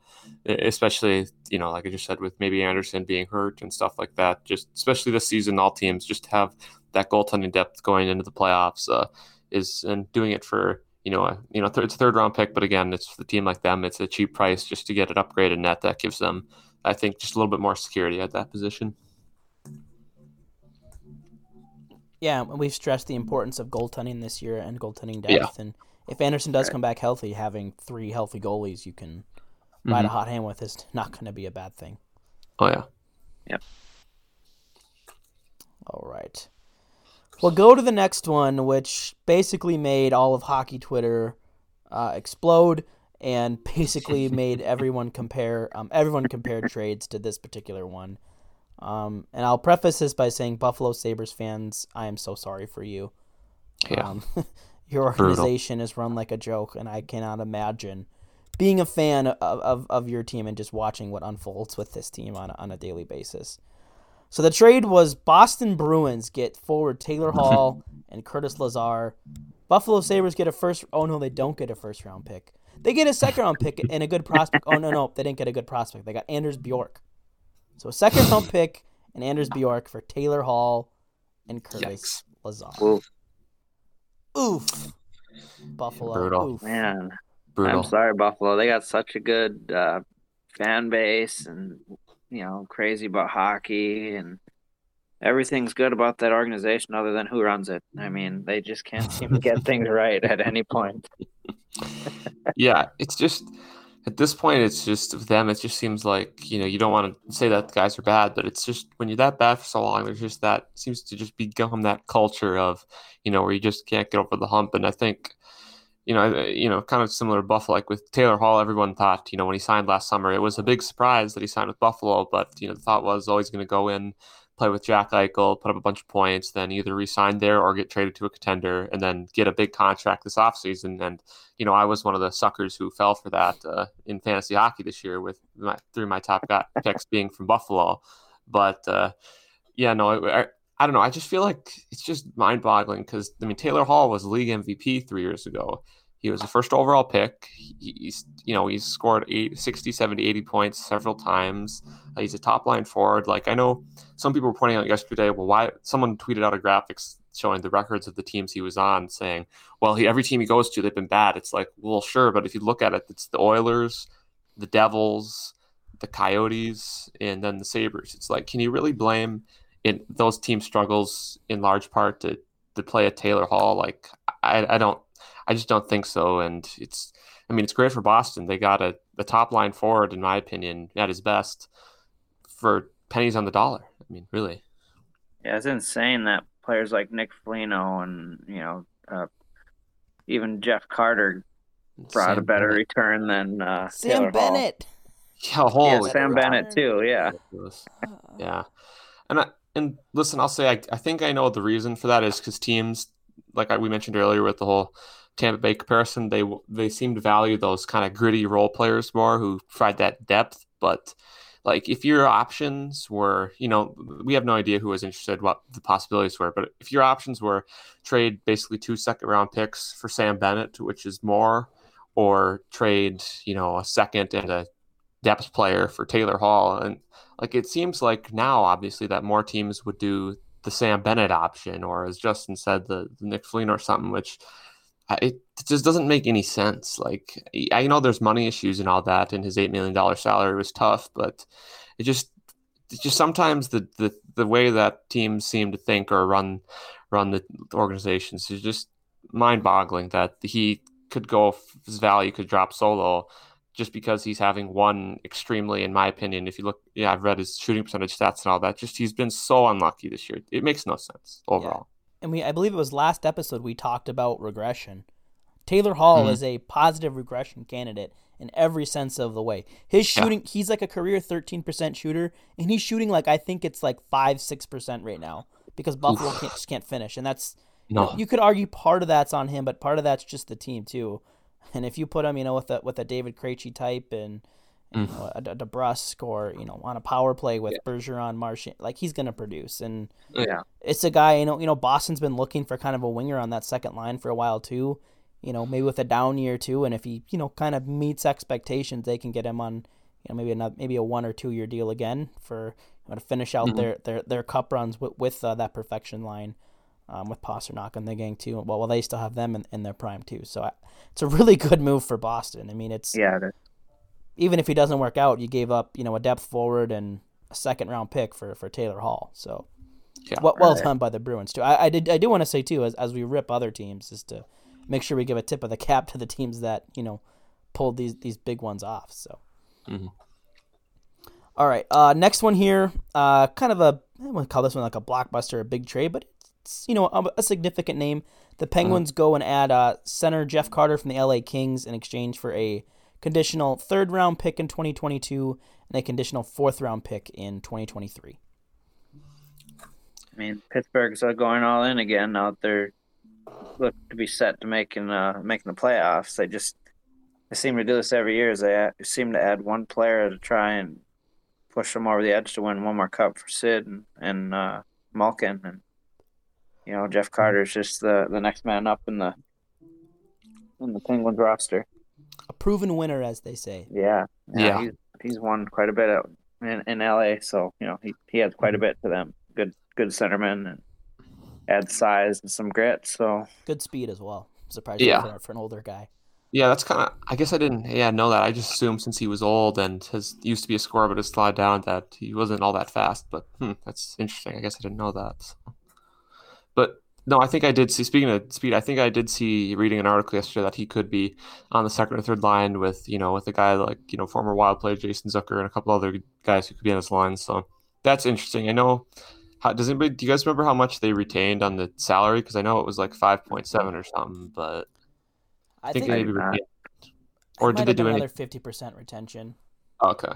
Speaker 6: especially you know, like I just said, with maybe Andersen being hurt and stuff like that. Just especially this season, all teams just have that goaltending depth going into the playoffs uh, is and doing it for you know, a, you know, th- it's a third round pick, but again, it's the team like them. It's a cheap price just to get an upgraded net that gives them, I think, just a little bit more security at that position.
Speaker 4: Yeah, we've stressed the importance of goaltending this year and goaltending depth. Yeah. And if Andersen does come back healthy, having three healthy goalies you can mm-hmm. ride a hot hand with is not going to be a bad thing.
Speaker 6: Oh yeah.
Speaker 5: Yep.
Speaker 4: All right. We'll go to the next one, which basically made all of hockey Twitter uh, explode and (laughs) basically made everyone compare um, everyone compared trades to this particular one. Um, and I'll preface this by saying, Buffalo Sabres fans, I am so sorry for you.
Speaker 6: Yeah. Um, (laughs)
Speaker 4: your organization Brutal. is run like a joke, and I cannot imagine being a fan of, of, of your team and just watching what unfolds with this team on on a daily basis. So the trade was Boston Bruins get forward Taylor (laughs) Hall and Curtis Lazar. Buffalo Sabres get a first. Oh no, they don't get a first round pick. They get a second round pick and a good prospect. Oh no, no, they didn't get a good prospect. They got Anders Bjork. So a second round pick and Anders Bjork for Taylor Hall and Curtis Yikes. Lazar. Oof. Oof. Buffalo.
Speaker 6: Brutal.
Speaker 4: Oof.
Speaker 5: Man. Brutal. I'm sorry, Buffalo. They got such a good uh, fan base and you know, crazy about hockey and everything's good about that organization other than who runs it. I mean, they just can't seem to get things (laughs) right at any point.
Speaker 6: yeah, it's just at this point, it's just with them. It just seems like you know you don't want to say that guys are bad, but it's just when you're that bad for so long, there's just that seems to just become that culture of you know where you just can't get over the hump. And I think you know, you know, kind of similar to Buffalo, like with Taylor Hall, everyone thought, you know, when he signed last summer, it was a big surprise that he signed with Buffalo, but you know, the thought was always going to go in, play with Jack Eichel, put up a bunch of points, then either resign there or get traded to a contender, and then get a big contract this offseason. And you know, I was one of the suckers who fell for that uh, in fantasy hockey this year with my through my top picks being from Buffalo. But uh, yeah, no, I, I don't know. I just feel like it's just mind boggling because, I mean, Taylor Hall was league MVP three years ago. He was the first overall pick. He's, you know, he's scored eight, 60, 70, 80 points several times. Uh, he's a top line forward. Like, I know some people were pointing out yesterday, well, why someone tweeted out a graphics showing the records of the teams he was on, saying, well, he, every team he goes to, they've been bad. It's like, well, sure. But if you look at it, it's the Oilers, the Devils, the Coyotes, and then the Sabres. It's like, can you really blame in those team struggles in large part to to play at Taylor Hall. Like I, I don't I just don't think so. And it's I mean it's great for Boston. They got a the top line forward, in my opinion, at his best for pennies on the dollar. I mean, really.
Speaker 5: Yeah, it's insane that players like Nick Foligno and you know uh, even Jeff Carter brought Sam a better Bennett. return than uh,
Speaker 4: Sam
Speaker 5: Taylor
Speaker 4: Bennett.
Speaker 5: Hall. Yeah, yeah Sam Bennett too. Yeah.
Speaker 6: Yeah, and I, and listen, I'll say I, I think I know the reason for that is because teams, like we mentioned earlier with the whole Tampa Bay comparison, they they seem to value those kind of gritty role players more who provide that depth. But like if your options were, you know, we have no idea who was interested, what the possibilities were. But if your options were trade basically two second round picks for Sam Bennett, which is more, or trade, you know, a second and a depth player for Taylor Hall. And like it seems like now, obviously, that more teams would do the Sam Bennett option, or as Justin said, the, the Nick Flynn or something, which it just doesn't make any sense. Like I know there's money issues and all that, and his eight million dollar salary was tough, but it just it's just sometimes the, the the way that teams seem to think or run run the organizations is just mind boggling that he could go his value could drop solo just because he's having one extremely, in my opinion, if you look, yeah, I've read his shooting percentage stats and all that. Just he's been so unlucky this year. It makes no sense overall.
Speaker 4: Yeah. And we, I believe it was last episode we talked about regression. Taylor Hall mm-hmm. is a positive regression candidate in every sense of the way. His shooting, yeah. he's like a career 13% shooter, and he's shooting like I think it's like five, six percent right now because Buffalo can't, just can't finish, and that's no. you could argue part of that's on him, but part of that's just the team too. And if you put him, you know, with a with a David Krejci type and you know, a, a DeBrusk or you know on a power play with Bergeron, Marchand, like he's gonna produce. And
Speaker 5: Yeah.
Speaker 4: it's a guy you know you know Boston's been looking for kind of a winger on that second line for a while too. You know maybe with a down year too, and if he you know kind of meets expectations, they can get him on you know maybe another maybe a one or two year deal again for you know, to finish out their, their their cup runs with, with uh, that perfection line. Um, with Pastrnak and the gang too. Well, well, they still have them in, in their prime too. So I, it's a really (laughs) good move for Boston. I mean, it's
Speaker 5: Yeah. it is.
Speaker 4: even if he doesn't work out, you gave up, you know, a depth forward and a second round pick for, for Taylor Hall. So,
Speaker 6: Yeah.
Speaker 4: well, well
Speaker 5: Right.
Speaker 4: done by the Bruins too. I, I did I do want to say too, as as we rip other teams, is to make sure we give a tip of the cap to the teams that you know pulled these these big ones off. So,
Speaker 6: Mhm.
Speaker 4: All right, uh, next one here, uh, kind of a I would call this one like a blockbuster, a big trade, but it's you know a, a significant name. The Penguins go and add uh, center Jeff Carter from the LA Kings in exchange for a conditional third round pick in 2022 and a conditional fourth round pick in 2023.
Speaker 5: I mean, Pittsburgh's uh, going all in again. Now that they're look to be set to making uh making the playoffs. They just they seem to do this every year. Is they seem to add one player to try and push them over the edge to win one more cup for Sid and and uh, Malkin and you know Jeff Carter's just the the next man up in the in the Penguins roster.
Speaker 4: A proven winner, as they say.
Speaker 5: Yeah,
Speaker 6: Yeah.
Speaker 5: He's, he's won quite a bit out in, in LA, so you know he he adds quite a bit to them. Good good centerman and adds size and some grit. So
Speaker 4: Good speed as well. Surprising
Speaker 6: Yeah.
Speaker 4: for, for an older guy.
Speaker 6: Yeah, that's kind of. I guess I didn't. Yeah, know that. I just assumed since he was old and has used to be a scorer, but has slowed down that he wasn't all that fast. But hmm, that's interesting. I guess I didn't know that. so. But no, I think I did see. Speaking of speed, I think I did see reading an article yesterday that he could be on the second or third line with you know with a guy like you know former Wild player Jason Zucker and a couple other guys who could be on his line. So that's interesting. I know. How, does anybody? Do you guys remember how much they retained on the salary? Because I know it was like five point seven or something, but
Speaker 4: I
Speaker 6: I think
Speaker 4: think,
Speaker 6: maybe. Or did they do
Speaker 4: another 50% retention.
Speaker 6: Okay.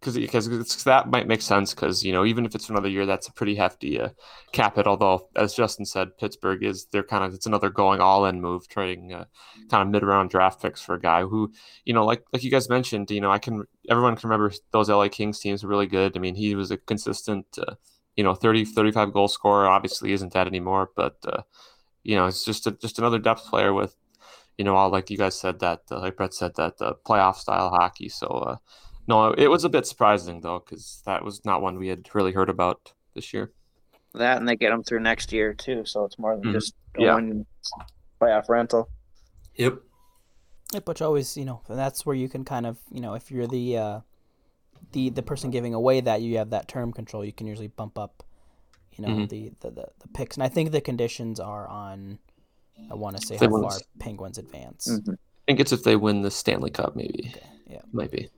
Speaker 6: Because because that might make sense because you know even if it's another year that's a pretty hefty uh, cap hit. Although as Justin said, Pittsburgh is they're kind of it's another going all in move, trading uh, kind of mid round draft picks for a guy who you know like like you guys mentioned, you know I can everyone can remember those LA Kings teams were really good. I mean he was a consistent uh, you know 30 35 goal scorer. Obviously isn't that anymore, but uh, you know it's just a, just another depth player with you know all like you guys said that uh, like Brett said that uh, playoff style hockey. So. No, it was a bit surprising though, because that was not one we had really heard about this year.
Speaker 5: that, and they get them through next year too. So it's more than
Speaker 6: Mhm.
Speaker 5: just a
Speaker 6: Yeah.
Speaker 5: one playoff rental.
Speaker 6: Yep.
Speaker 4: Yeah, but always, you know, and that's where you can kind of, you know, if you're the uh, the the person giving away that you have that term control, you can usually bump up, you know,
Speaker 6: Mhm.
Speaker 4: the, the, the the picks. And I think the conditions are on. I want to say
Speaker 6: They
Speaker 4: how
Speaker 6: won
Speaker 4: far Penguins advance,
Speaker 5: Mhm.
Speaker 6: I think it's if they win the Stanley Cup, maybe.
Speaker 4: Okay, yeah.
Speaker 6: Might be.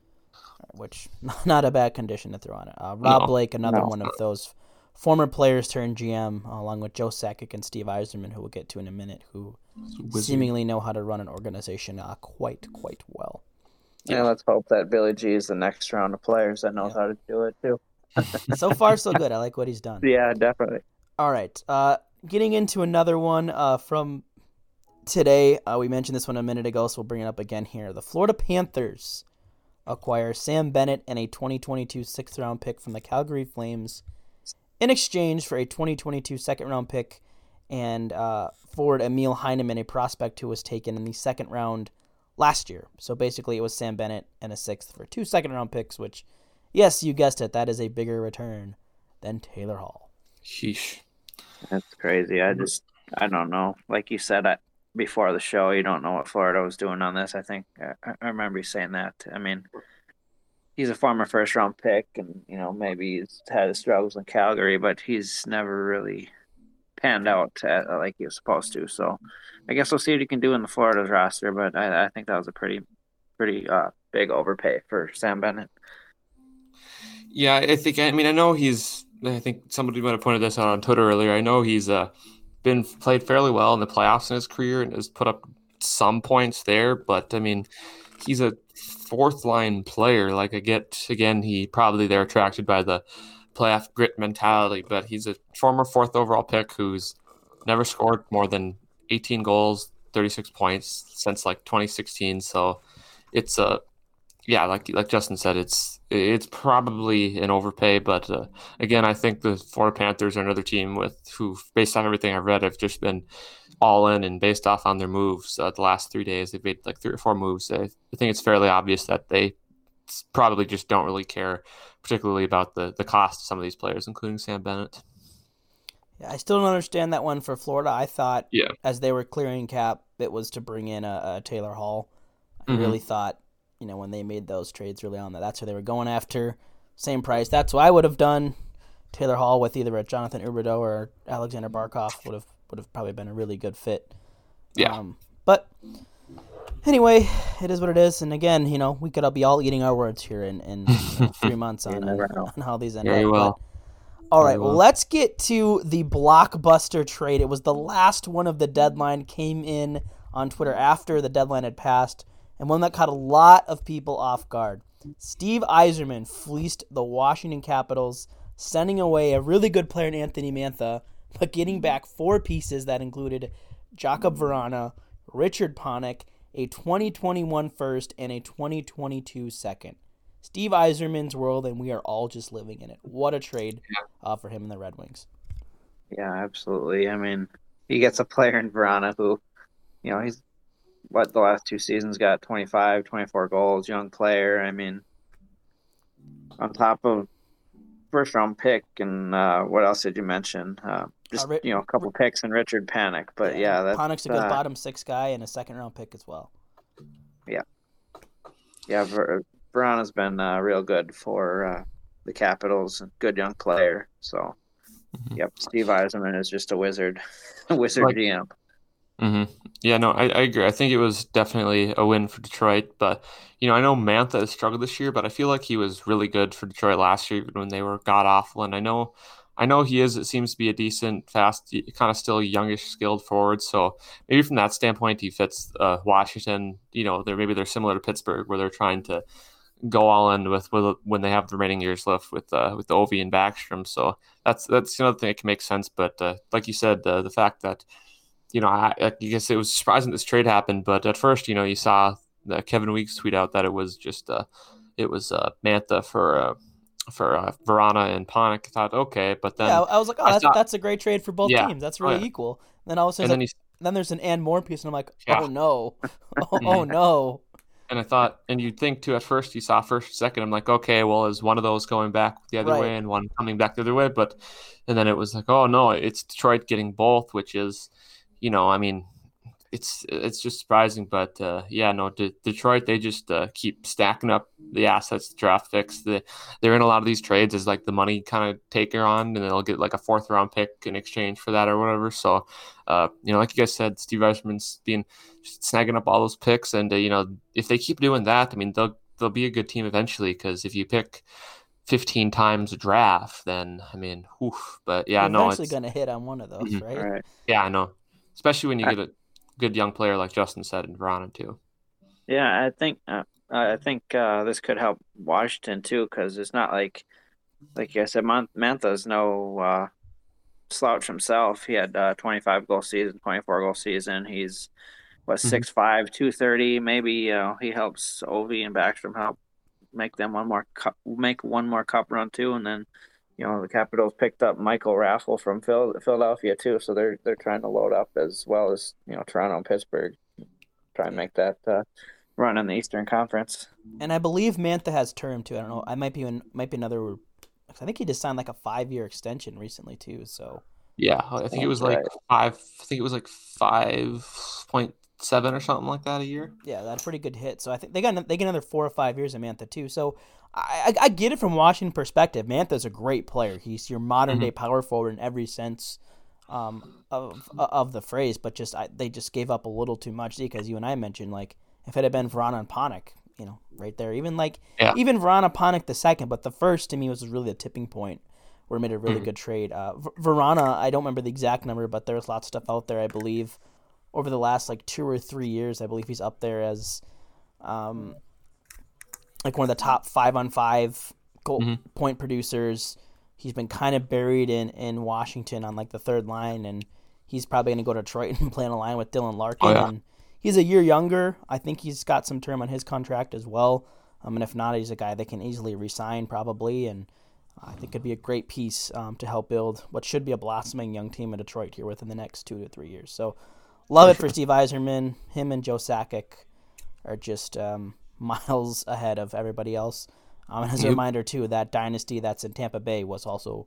Speaker 4: Which (laughs) not a bad condition to throw on it. Uh, Rob
Speaker 6: No,
Speaker 4: Blake, another
Speaker 5: no.
Speaker 4: one of those former players turned GM, along with Joe Sakic and Steve Yzerman, who we'll get to in a minute, who
Speaker 6: Wizard.
Speaker 4: seemingly know how to run an organization uh, quite quite well.
Speaker 5: Yeah. let's hope that Billy G is the next round of players that knows
Speaker 4: Yeah.
Speaker 5: how to do it too. (laughs)
Speaker 4: so far, so good. I like what he's done.
Speaker 5: Yeah, definitely.
Speaker 4: All right. Uh, getting into another one uh, from today. Uh, we mentioned this one a minute ago, so we'll bring it up again here. The Florida Panthers acquire Sam Bennett and a 2022 sixth round pick from the Calgary Flames in exchange for a 2022 second round pick and uh, forward Emil Heineman, a prospect who was taken in the second round last year. So basically, it was Sam Bennett and a sixth for two second round picks, which, yes, you guessed it, that is a bigger return than Taylor Hall.
Speaker 6: Sheesh.
Speaker 5: That's crazy. I just I don't know. Like you said I, before the show, you don't know what Florida was doing on this. I think I, I remember you saying that. I mean, he's a former first round pick, and you know maybe he's had his struggles in Calgary, but he's never really panned out uh like he was supposed to. So I guess we'll see what he can do in the Florida's roster. But I, I think that was a pretty pretty uh, big overpay for Sam Bennett.
Speaker 6: Yeah, I think. I mean, I know he's. I think somebody might have pointed this out on Twitter earlier. I know he's uh, been played fairly well in the playoffs in his career and has put up some points there. But I mean, he's a fourth line player. Like I get again, he probably they're attracted by the playoff grit mentality. But he's a former fourth overall pick who's never scored more than 18 goals, 36 points since like 2016. So it's a yeah, like like Justin said, it's it's probably an overpay, but uh, again, I think the Florida Panthers are another team with who, based on everything I've read, have just been all in and based off on their moves uh, the last three days. They've made like three or four moves. I, I think it's fairly obvious that they probably just don't really care, particularly about the the cost of some of these players, including Sam Bennett.
Speaker 4: Yeah, I still don't understand that one for Florida. I thought,
Speaker 6: Yeah.
Speaker 4: as they were clearing cap, it was to bring in a, a Taylor Hall. I
Speaker 6: Mhm.
Speaker 4: really thought, you know, when they made those trades early on, that that's who they were going after. Same price. That's what I would have done. Taylor Hall with either a Jonathan Huberdeau or Alexander Barkov would have would have probably been a really good fit.
Speaker 6: Yeah.
Speaker 4: Um, but anyway, it is what it is. And again, you know, we could all be all eating our words here in, in you know, (laughs) three months on,
Speaker 5: You
Speaker 4: on,
Speaker 5: never
Speaker 4: on how these end
Speaker 6: Very
Speaker 4: up.
Speaker 6: well.
Speaker 4: But, all
Speaker 6: well.
Speaker 4: let's get to the blockbuster trade. It was the last one of the deadline, came in on Twitter after the deadline had passed, and one that caught a lot of people off guard. Steve Yzerman fleeced the Washington Capitals, sending away a really good player in Anthony Mantha, but getting back four pieces that included Jakub Vrana, Richard Panik, a 2021 first, and a 2022 second. Steve Yzerman's world, and we are all just living in it. What a trade uh, for him and the Red Wings.
Speaker 5: Yeah, absolutely. I mean, he gets a player in Vrana who, you know, he's what the last two seasons got 25, 24 goals, young player. I mean, on top of first round pick and uh, what else did you mention? Uh, just
Speaker 4: Ri-
Speaker 5: you know, a couple picks and Richard Panik. But yeah, that's
Speaker 4: Panik's a good
Speaker 5: uh,
Speaker 4: bottom six guy and a second round pick as well.
Speaker 5: yeah, Ver- Vrana's been uh, real good for uh, the Capitals. Good young player. So,
Speaker 6: Mhm.
Speaker 5: yep, Steve Yzerman is just a wizard, a (laughs) wizard
Speaker 6: Like-
Speaker 5: GM.
Speaker 6: Hmm Yeah, no, I, I agree. I think it was definitely a win for Detroit, but you know, I know Mantha has struggled this year, but I feel like he was really good for Detroit last year, even when they were god awful. And I know, I know he is. It seems to be a decent, fast, kind of still youngish, skilled forward. So maybe from that standpoint, he fits uh, Washington. You know, they're maybe they're similar to Pittsburgh, where they're trying to go all in with, with when they have the remaining years left with uh, with Ovi and Backstrom. So that's that's another thing that can make sense. But uh, like you said, uh, the fact that you know, I, I guess it was surprising this trade happened, but at first, you know, you saw Kevin Weeks tweet out that it was just uh, it was uh, Mantha for uh, for uh, Vrana and Panik. I thought okay, but then
Speaker 4: yeah, I was like, oh, that's,
Speaker 6: thought-
Speaker 4: that's a great trade for both
Speaker 6: Yeah.
Speaker 4: teams. That's
Speaker 6: Oh,
Speaker 4: really
Speaker 6: yeah.
Speaker 4: equal. Then all of a sudden,
Speaker 6: then
Speaker 4: like-
Speaker 6: he
Speaker 4: then there's an and more piece, and I'm like, oh no, (laughs) oh, oh no.
Speaker 6: and I thought, and you'd think too at first you saw first second. I'm like, okay, well, is one of those going back the other
Speaker 4: Right.
Speaker 6: way and one coming back the other way? But and then it was like, oh no, it's Detroit getting both, which is, you know, I mean, it's it's just surprising, but uh, yeah, no, De- Detroit they just uh, keep stacking up the assets, the draft picks. The, they're in a lot of these trades as like the money kind of taker on, and they'll get like a fourth round pick in exchange for that or whatever. So, uh, you know, like you guys said, Steve Yzerman's being just snagging up all those picks, and uh, you know, if they keep doing that, I mean, they'll they'll be a good team eventually. Because if you pick 15 times a draft, then I mean, oof. But yeah,
Speaker 4: You're
Speaker 6: no,
Speaker 4: eventually
Speaker 6: it's
Speaker 4: going to hit on one of those,
Speaker 6: Mhm.
Speaker 4: right?
Speaker 5: All right.
Speaker 6: yeah, I know. Especially when you
Speaker 5: I-
Speaker 6: get a good young player like Justin said in Vrana too.
Speaker 5: Yeah, I think uh, I think uh, this could help Washington too, because it's not like, like I said, Man- Mantha's no uh, slouch himself. He had uh, 25 goal season, 24 goal season. He's what
Speaker 6: Mhm.
Speaker 5: six five, two thirty. Maybe you know he helps Ovi and Backstrom help make them one more cup, make one more cup run too, and then. You know the Capitals picked up Michael Raffl from Phil- Philadelphia too, so they're they're trying to load up as well as you know Toronto and Pittsburgh, try and make that uh, run in the Eastern Conference.
Speaker 4: And I believe Mantha has term too. I don't know. I might be in, might be another. I think he just signed like a five year extension recently too. So
Speaker 6: Yeah, I think it was
Speaker 5: That's
Speaker 6: like five. I think it was like five point seven or something like that a year.
Speaker 4: yeah, that's a pretty good hit. So I think they got they get another four or five years of Mantha too. So I, I, I get it from Washington perspective. Mantha's a great player. He's your modern day power forward in every sense um, of of the phrase. But just I, they just gave up a little too much because you and I mentioned like if it had been Vrana and Panik, you know, right there, even like
Speaker 6: Yeah.
Speaker 4: even Vrana Panik the second, but the first to me was really a tipping point where it made a really
Speaker 6: Mhm.
Speaker 4: good trade. Uh, V- Vrana, I don't remember the exact number, but there's lots of stuff out there. I believe over the last like two or three years, I believe he's up there as um, like one of the top five on five goal
Speaker 6: Mhm.
Speaker 4: point producers. He's been kind of buried in in Washington on like the third line, and he's probably going to go to Detroit (laughs) and play on a line with Dylan Larkin.
Speaker 6: Oh, yeah.
Speaker 4: And he's a year younger. I think he's got some term on his contract as well. Um, and if not, he's a guy they can easily resign probably, and I think could be a great piece um, to help build what should be a blossoming young team in Detroit here within the next two to three years. So, love it for Steve Yzerman. Him and Joe Sakic are just um, (laughs) miles ahead of everybody else. Um, and as a
Speaker 6: Yep.
Speaker 4: reminder too, that dynasty that's in Tampa Bay was also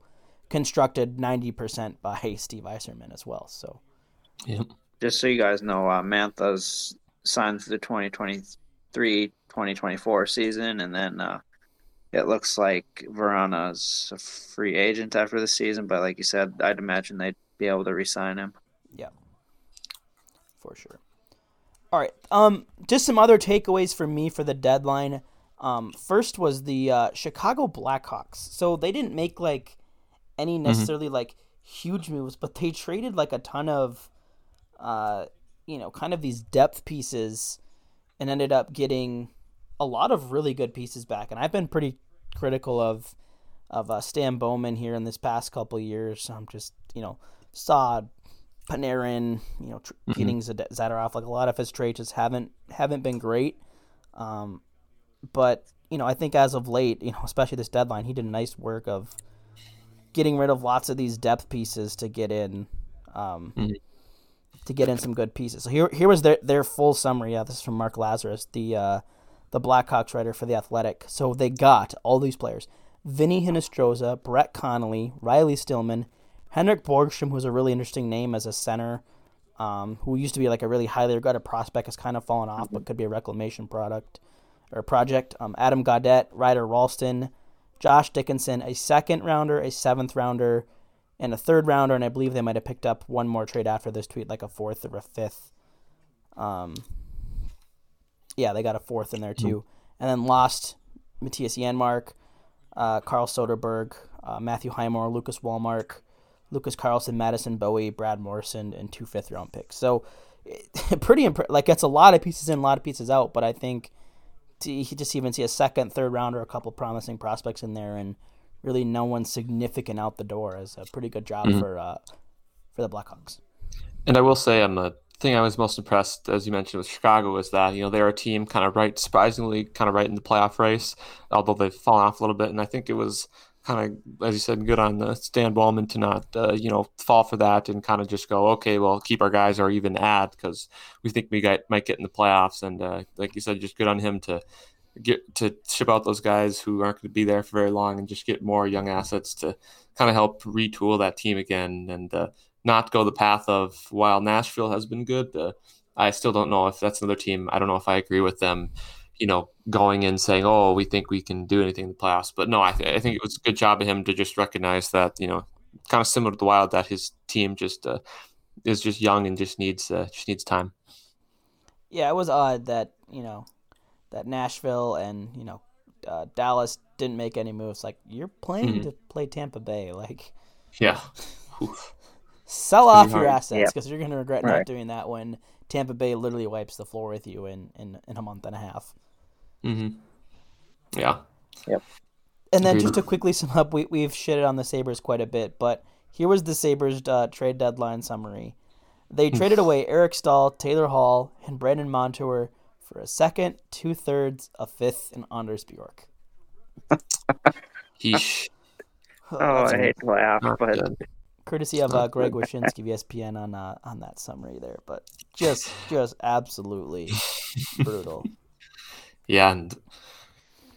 Speaker 4: constructed ninety percent by (laughs) Steve Yzerman as well. So.
Speaker 6: Yep.
Speaker 5: Just so you guys know, uh, Mantha's signed for the 2023-2024 season, and then uh, it looks like Vrana's a free agent after the season. But like you said, I'd imagine they'd be able to re-sign him.
Speaker 4: Yeah, for sure. All right. Um, just some other takeaways for me for the deadline. Um, first was the uh, Chicago Blackhawks. So they didn't make like any necessarily like huge moves, but they traded like a ton of, uh, you know, kind of these depth pieces, and ended up getting a lot of really good pieces back. And I've been pretty critical of of uh, Stan Bowman here in this past couple years. I'm just you know saw Panarin, you know, tr- getting Zad- Zadorov. Like a lot of his trades just haven't haven't been great. Um, but you know, I think as of late, you know, especially this deadline, he did a nice work of getting rid of lots of these depth pieces to get in, um,
Speaker 6: Mhm.
Speaker 4: to get in some good pieces. So here, here was their their full summary. Yeah, this is from Mark Lazerus, the uh, the Blackhawks writer for the Athletic. So they got all these players: Vinny Hinostroza, Brett Connolly, Riley Stillman, Henrik Borgstrom, who's a really interesting name as a center, um, who used to be like a really highly regarded prospect, has kind of fallen off, but could be a reclamation product or project. Um, Adam Gaudette, Ryder Rolston, Josh Dickinson, a second rounder, a seventh rounder, and a third rounder, and I believe they might have picked up one more trade after this tweet, like a fourth or a fifth. Um, yeah, they got a fourth in there too, and then lost Mattias Janmark, uh, Carl Soderberg, uh, Matthew Highmore, Lucas Wallmark, Lucas Carlsson, Madison Bowey, Brad Morrison, and two fifth round picks. So (laughs) pretty imp- like it's a lot of pieces in, a lot of pieces out. But I think to, just even see a second, third rounder, a couple promising prospects in there, and really no one significant out the door is a pretty good job
Speaker 6: Mhm.
Speaker 4: for uh, for the Blackhawks.
Speaker 6: And I will say, on the thing I was most impressed, as you mentioned, with Chicago, is that you know they're a team kind of right, surprisingly, kind of right in the playoff race, although they've fallen off a little bit. And I think it was kind of, as you said, good on the Stan Bowman to not, uh, you know, fall for that and kind of just go, okay, well, keep our guys or even add because we think we got, might get in the playoffs. And uh, like you said, just good on him to get to ship out those guys who aren't going to be there for very long and just get more young assets to kind of help retool that team again and uh, not go the path of while Nashville has been good. Uh, I still don't know if that's another team. I don't know if I agree with them, you know, going in saying, "Oh, we think we can do anything in the playoffs." But no, I, th- I think it was a good job of him to just recognize that, you know, kind of similar to the Wild, that his team just uh, is just young and just needs uh, just needs time.
Speaker 4: Yeah, it was odd that you know that Nashville and you know uh, Dallas didn't make any moves. Like you're playing
Speaker 6: Mhm.
Speaker 4: to play Tampa Bay, like
Speaker 6: Yeah. (laughs)
Speaker 4: Sell off your
Speaker 6: hard.
Speaker 4: assets
Speaker 5: Yeah.
Speaker 4: because you're gonna regret not doing that when Tampa Bay literally wipes the floor with you in in, in a month and a half.
Speaker 6: Hmm Yeah. Yep.
Speaker 4: And then just to quickly sum up, we we've shitted on the Sabres quite a bit, but here was the Sabres uh, trade deadline summary. They traded away Eric Staal, Taylor Hall, and Brandon Montour for a second, two thirds, a fifth, and Anders Bjork.
Speaker 6: Heesh. (laughs)
Speaker 5: Oh,
Speaker 4: That's
Speaker 5: I hate to laugh, but
Speaker 4: courtesy of uh, Greg (laughs) Wyshynski of ESPN on uh, on that summary there, but just just absolutely (laughs) brutal.
Speaker 6: Yeah, and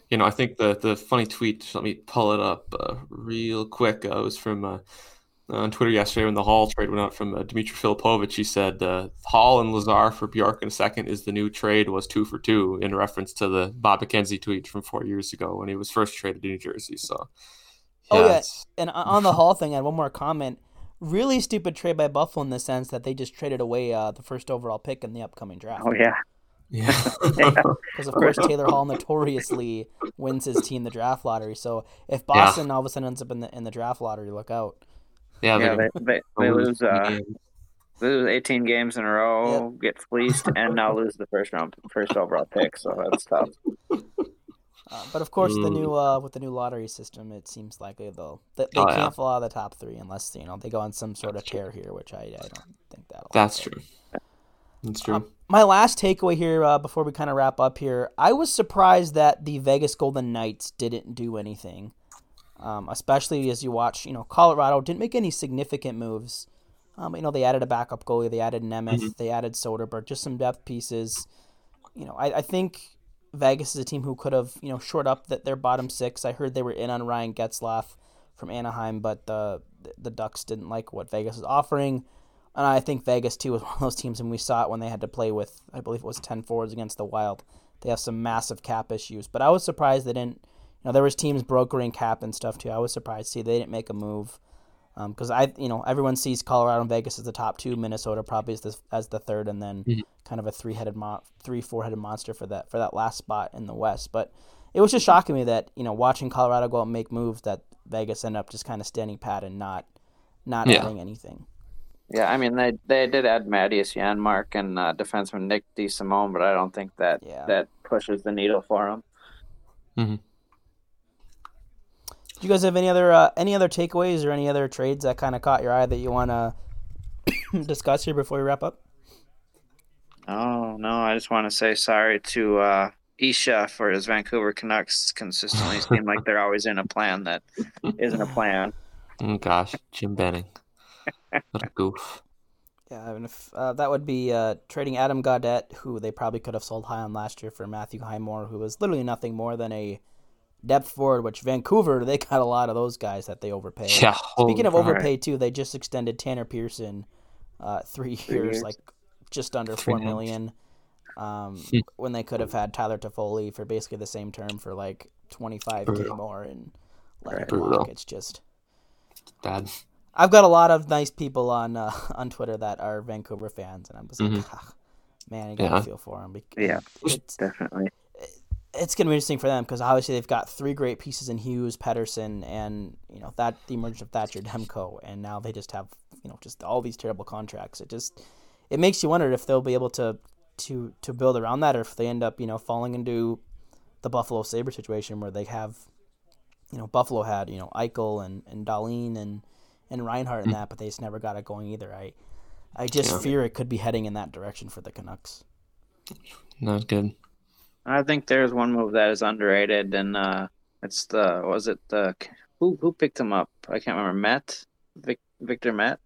Speaker 6: you know, I think the the funny tweet. Let me pull it up uh, real quick. Uh, it was from uh, on Twitter yesterday when the Hall trade went out from uh, Dimitri Filipovic. He said uh, Hall and Lazar for Bjork in a second is the new trade was two for two in reference to the Bob McKenzie tweet from four years ago when he was first traded to New Jersey. So
Speaker 4: Oh, yeah. And on the Hall thing, I had one more comment. Really stupid trade by Buffalo in the sense that they just traded away uh, the first overall pick in the upcoming draft.
Speaker 5: oh yeah, (laughs)
Speaker 6: yeah.
Speaker 4: Because of course Taylor Hall notoriously wins his team the draft lottery. So if Boston all of a sudden ends up in the in the draft lottery, look out.
Speaker 6: yeah,
Speaker 5: yeah.
Speaker 6: they're
Speaker 5: They, they, they lose uh, they lose 18 games in a row, get fleeced, and now lose the first round, first overall pick. So that's tough.
Speaker 4: Uh, but of course, the
Speaker 6: Mm.
Speaker 4: new uh, with the new lottery system, it seems likely they'll they, they
Speaker 6: Oh,
Speaker 4: can't
Speaker 6: yeah.
Speaker 4: fall out of the top three unless you know they go on some sort of tear here, which I, I don't think that'll.
Speaker 6: That's
Speaker 4: happen.
Speaker 6: true. That's true. Um,
Speaker 4: my last takeaway here uh, before we kind of wrap up here, I was surprised that the Vegas Golden Knights didn't do anything, um, especially as you watch. You know, Colorado didn't make any significant moves. Um, you know, they added a backup goalie, they added Nemeth, mm-hmm. they added Soderberg, just some depth pieces. You know, I, I think Vegas is a team who could have you know short up that their bottom six. I heard they were in on Ryan Getzlaf from Anaheim, but the the Ducks didn't like what Vegas was offering. And I think Vegas too was (laughs) one of those teams, and we saw it when they had to play with, I believe it was ten forwards against the Wild. They have some massive cap issues, but I was surprised they didn't. You know, there was teams brokering cap and stuff too. I was surprised see they didn't make a move because um, I, you know, everyone sees Colorado and Vegas as the top two, Minnesota probably as the as the third, and then mm-hmm. kind of a three headed, mo- three four headed monster for that for that last spot in the West. But it was just shocking me that you know watching Colorado go out and make moves that Vegas end up just kind of standing pat and not not yeah. adding anything.
Speaker 5: Yeah, I mean they they did add Mattias Janmark and uh, defenseman Nick DeSimone, but I don't think that yeah. that pushes the needle for them.
Speaker 6: Mm-hmm.
Speaker 4: Do you guys have any other uh, any other takeaways or any other trades that kind of caught your eye that you want to (coughs) discuss here before we wrap up?
Speaker 5: Oh no, I just want to say sorry to uh, Isha for his Vancouver Canucks consistently seem like they're always in a plan that isn't a plan.
Speaker 6: Oh (laughs) gosh, Jim Benning. What a goof.
Speaker 4: Yeah, I mean, if, uh, that would be uh, trading Adam Gaudette, who they probably could have sold high on last year, for Matthew Highmore, who was literally nothing more than a depth forward. Which Vancouver, (laughs) they got a lot of those guys that they overpaid.
Speaker 6: Yeah.
Speaker 4: Speaking of overpaid too, they just extended Tanner Pearson, uh, three, three years, years, like just under four million. Um, (laughs) hmm. when they could have had Tyler Toffoli for basically the same term for like twenty five k more and like right. it's just
Speaker 6: bad.
Speaker 4: I've got a lot of nice people on uh, (laughs) on Twitter that are Vancouver fans, and I'm just mm-hmm. like, ah, man, I gotta yeah. feel for them.
Speaker 5: Yeah, it's, definitely.
Speaker 4: It's gonna be interesting for them because obviously they've got three great pieces in Hughes, Pettersson, and you know that the emergence of Thatcher Demko, and now they just have you know just all these terrible contracts. It just it makes you wonder if they'll be able to to to build around that, or if they end up you know falling into the Buffalo Sabre situation where they have you know Buffalo had you know Eichel and and Dahlin and and Reinhart in hmm. that, but they just never got it going either. I I just yeah. fear it could be heading in that direction for the Canucks.
Speaker 6: Not good.
Speaker 5: I think there's one move that is underrated, and uh, it's the was it the who who picked him up? I can't remember. Matt, Vic, Victor Matt.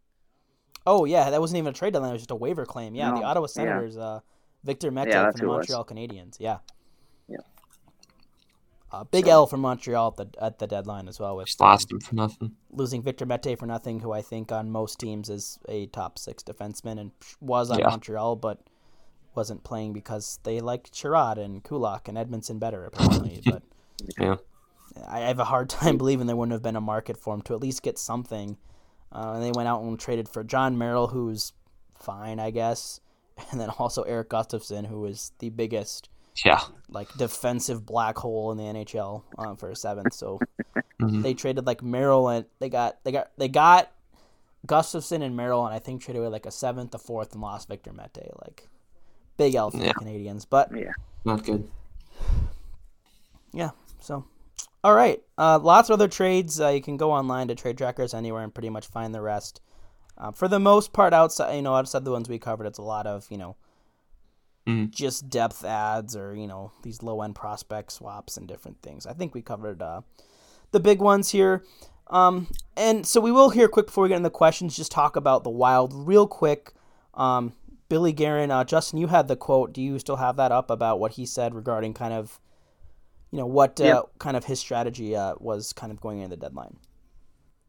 Speaker 4: Oh yeah, that wasn't even a trade deadline; it was just a waiver claim. Yeah, no, the Ottawa Senators, yeah. uh, Victor Mete yeah, from the Montreal Canadiens. Yeah. Uh, big L for Montreal at the at the deadline as well. With
Speaker 6: just lost him for nothing.
Speaker 4: Losing Victor Mete for nothing, who I think on most teams is a top six defenseman and was on yeah. Montreal, but wasn't playing because they liked Chiarot and Kulak and Edmondson better apparently. (laughs) but
Speaker 6: yeah,
Speaker 4: I have a hard (laughs) time believing there wouldn't have been a market for him to at least get something. Uh, and they went out and traded for Jon Merrill, who's fine, I guess, (laughs) and then also Erik Gustafsson, who is the biggest
Speaker 6: yeah
Speaker 4: like defensive black hole in the NHL um, for a seventh. So (laughs) mm-hmm. they traded like Merrill and they got they got they got Gustafsson and Merrill and I think traded away like a seventh, a fourth, and lost Victor Mete. Like big L for yeah. the Canadiens, but
Speaker 5: yeah,
Speaker 6: not good.
Speaker 4: Yeah. So, all right. Uh, lots of other trades. Uh, you can go online to Trade Trackers anywhere and pretty much find the rest. Uh, for the most part, outside you know outside the ones we covered, it's a lot of you know mm-hmm. just depth ads or you know these low end prospect swaps and different things. I think we covered uh, the big ones here. Um, and so we will here quick before we get into the questions, just talk about the Wild real quick. Um, Billy Guerin, uh, Justin, you had the quote. Do you still have that up about what he said regarding kind of, you know, what uh, yep. kind of his strategy uh, was kind of going into the deadline?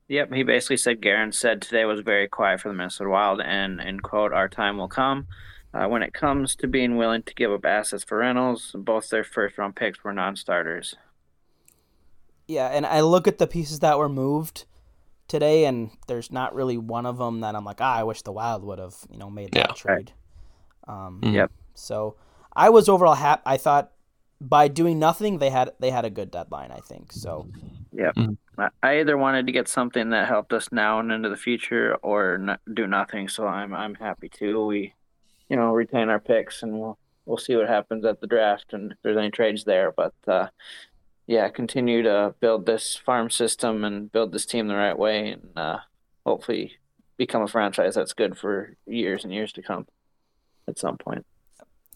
Speaker 5: Yep, he basically said Guerin said today was very quiet for the Minnesota Wild, and in quote, our time will come. Uh, when it comes to being willing to give up assets for rentals, both their first round picks were non starters.
Speaker 4: Yeah, and I look at the pieces that were moved today, and there's not really one of them that I'm like, ah, I wish the Wild would have, you know, made that yeah, trade. Right. Um,
Speaker 5: mm-hmm. Yep.
Speaker 4: So I was overall happy. I thought by doing nothing, they had they had a good deadline. I think so.
Speaker 5: Yep. Mm-hmm. I either wanted to get something that helped us now and into the future, or not, do nothing. So I'm I'm happy too. We you know, retain our picks, and we'll we'll see what happens at the draft and if there's any trades there. But uh, yeah, continue to build this farm system and build this team the right way, and uh, hopefully become a franchise that's good for years and years to come. at some point.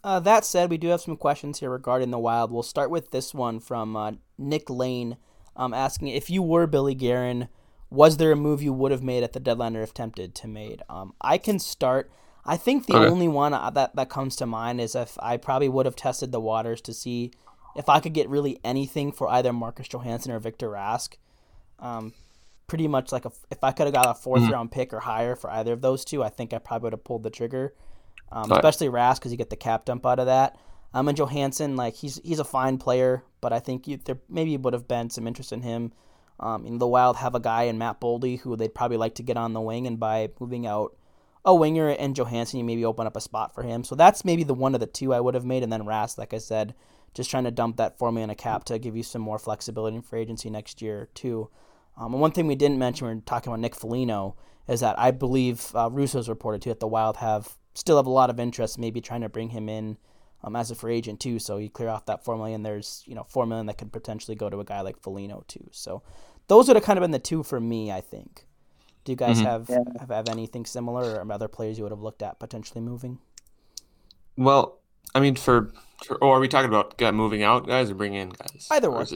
Speaker 4: Uh, that said, we do have some questions here regarding the Wild. We'll start with this one from uh, Nick Lane, um, asking if you were Billy Guerin, was there a move you would have made at the deadline or if tempted to made? Um, I can start. I think the okay. only one uh, that that comes to mind is if I probably would have tested the waters to see if I could get really anything for either Marcus Johansson or Victor Rask. Um, pretty much like a, if I could have got a 4th mm-hmm. round pick or higher for either of those two, I think I probably would have pulled the trigger. Um, especially Rask because you get the cap dump out of that. Um, and Johansson, like he's he's a fine player, but I think you, there maybe would have been some interest in him. Um, in the Wild have a guy in Matt Boldy who they'd probably like to get on the wing, and by moving out a winger and Johansson, you maybe open up a spot for him. So that's maybe the one of the two I would have made, and then Rask, like I said, just trying to dump that four million a cap to give you some more flexibility for agency next year too. Um, and one thing we didn't mention when we are talking about Nick Foligno is that I believe uh, Russo's reported too that the Wild have still have a lot of interest, maybe trying to bring him in um, as a free agent too. So you clear off that four million. There's you know four million that could potentially go to a guy like Foligno too. So those would have kind of been the two for me, I think. Do you guys mm-hmm. have, yeah. have have anything similar or other players you would have looked at potentially moving?
Speaker 6: Well, I mean, for, for or are we talking about moving out guys or bringing in guys?
Speaker 4: Either one.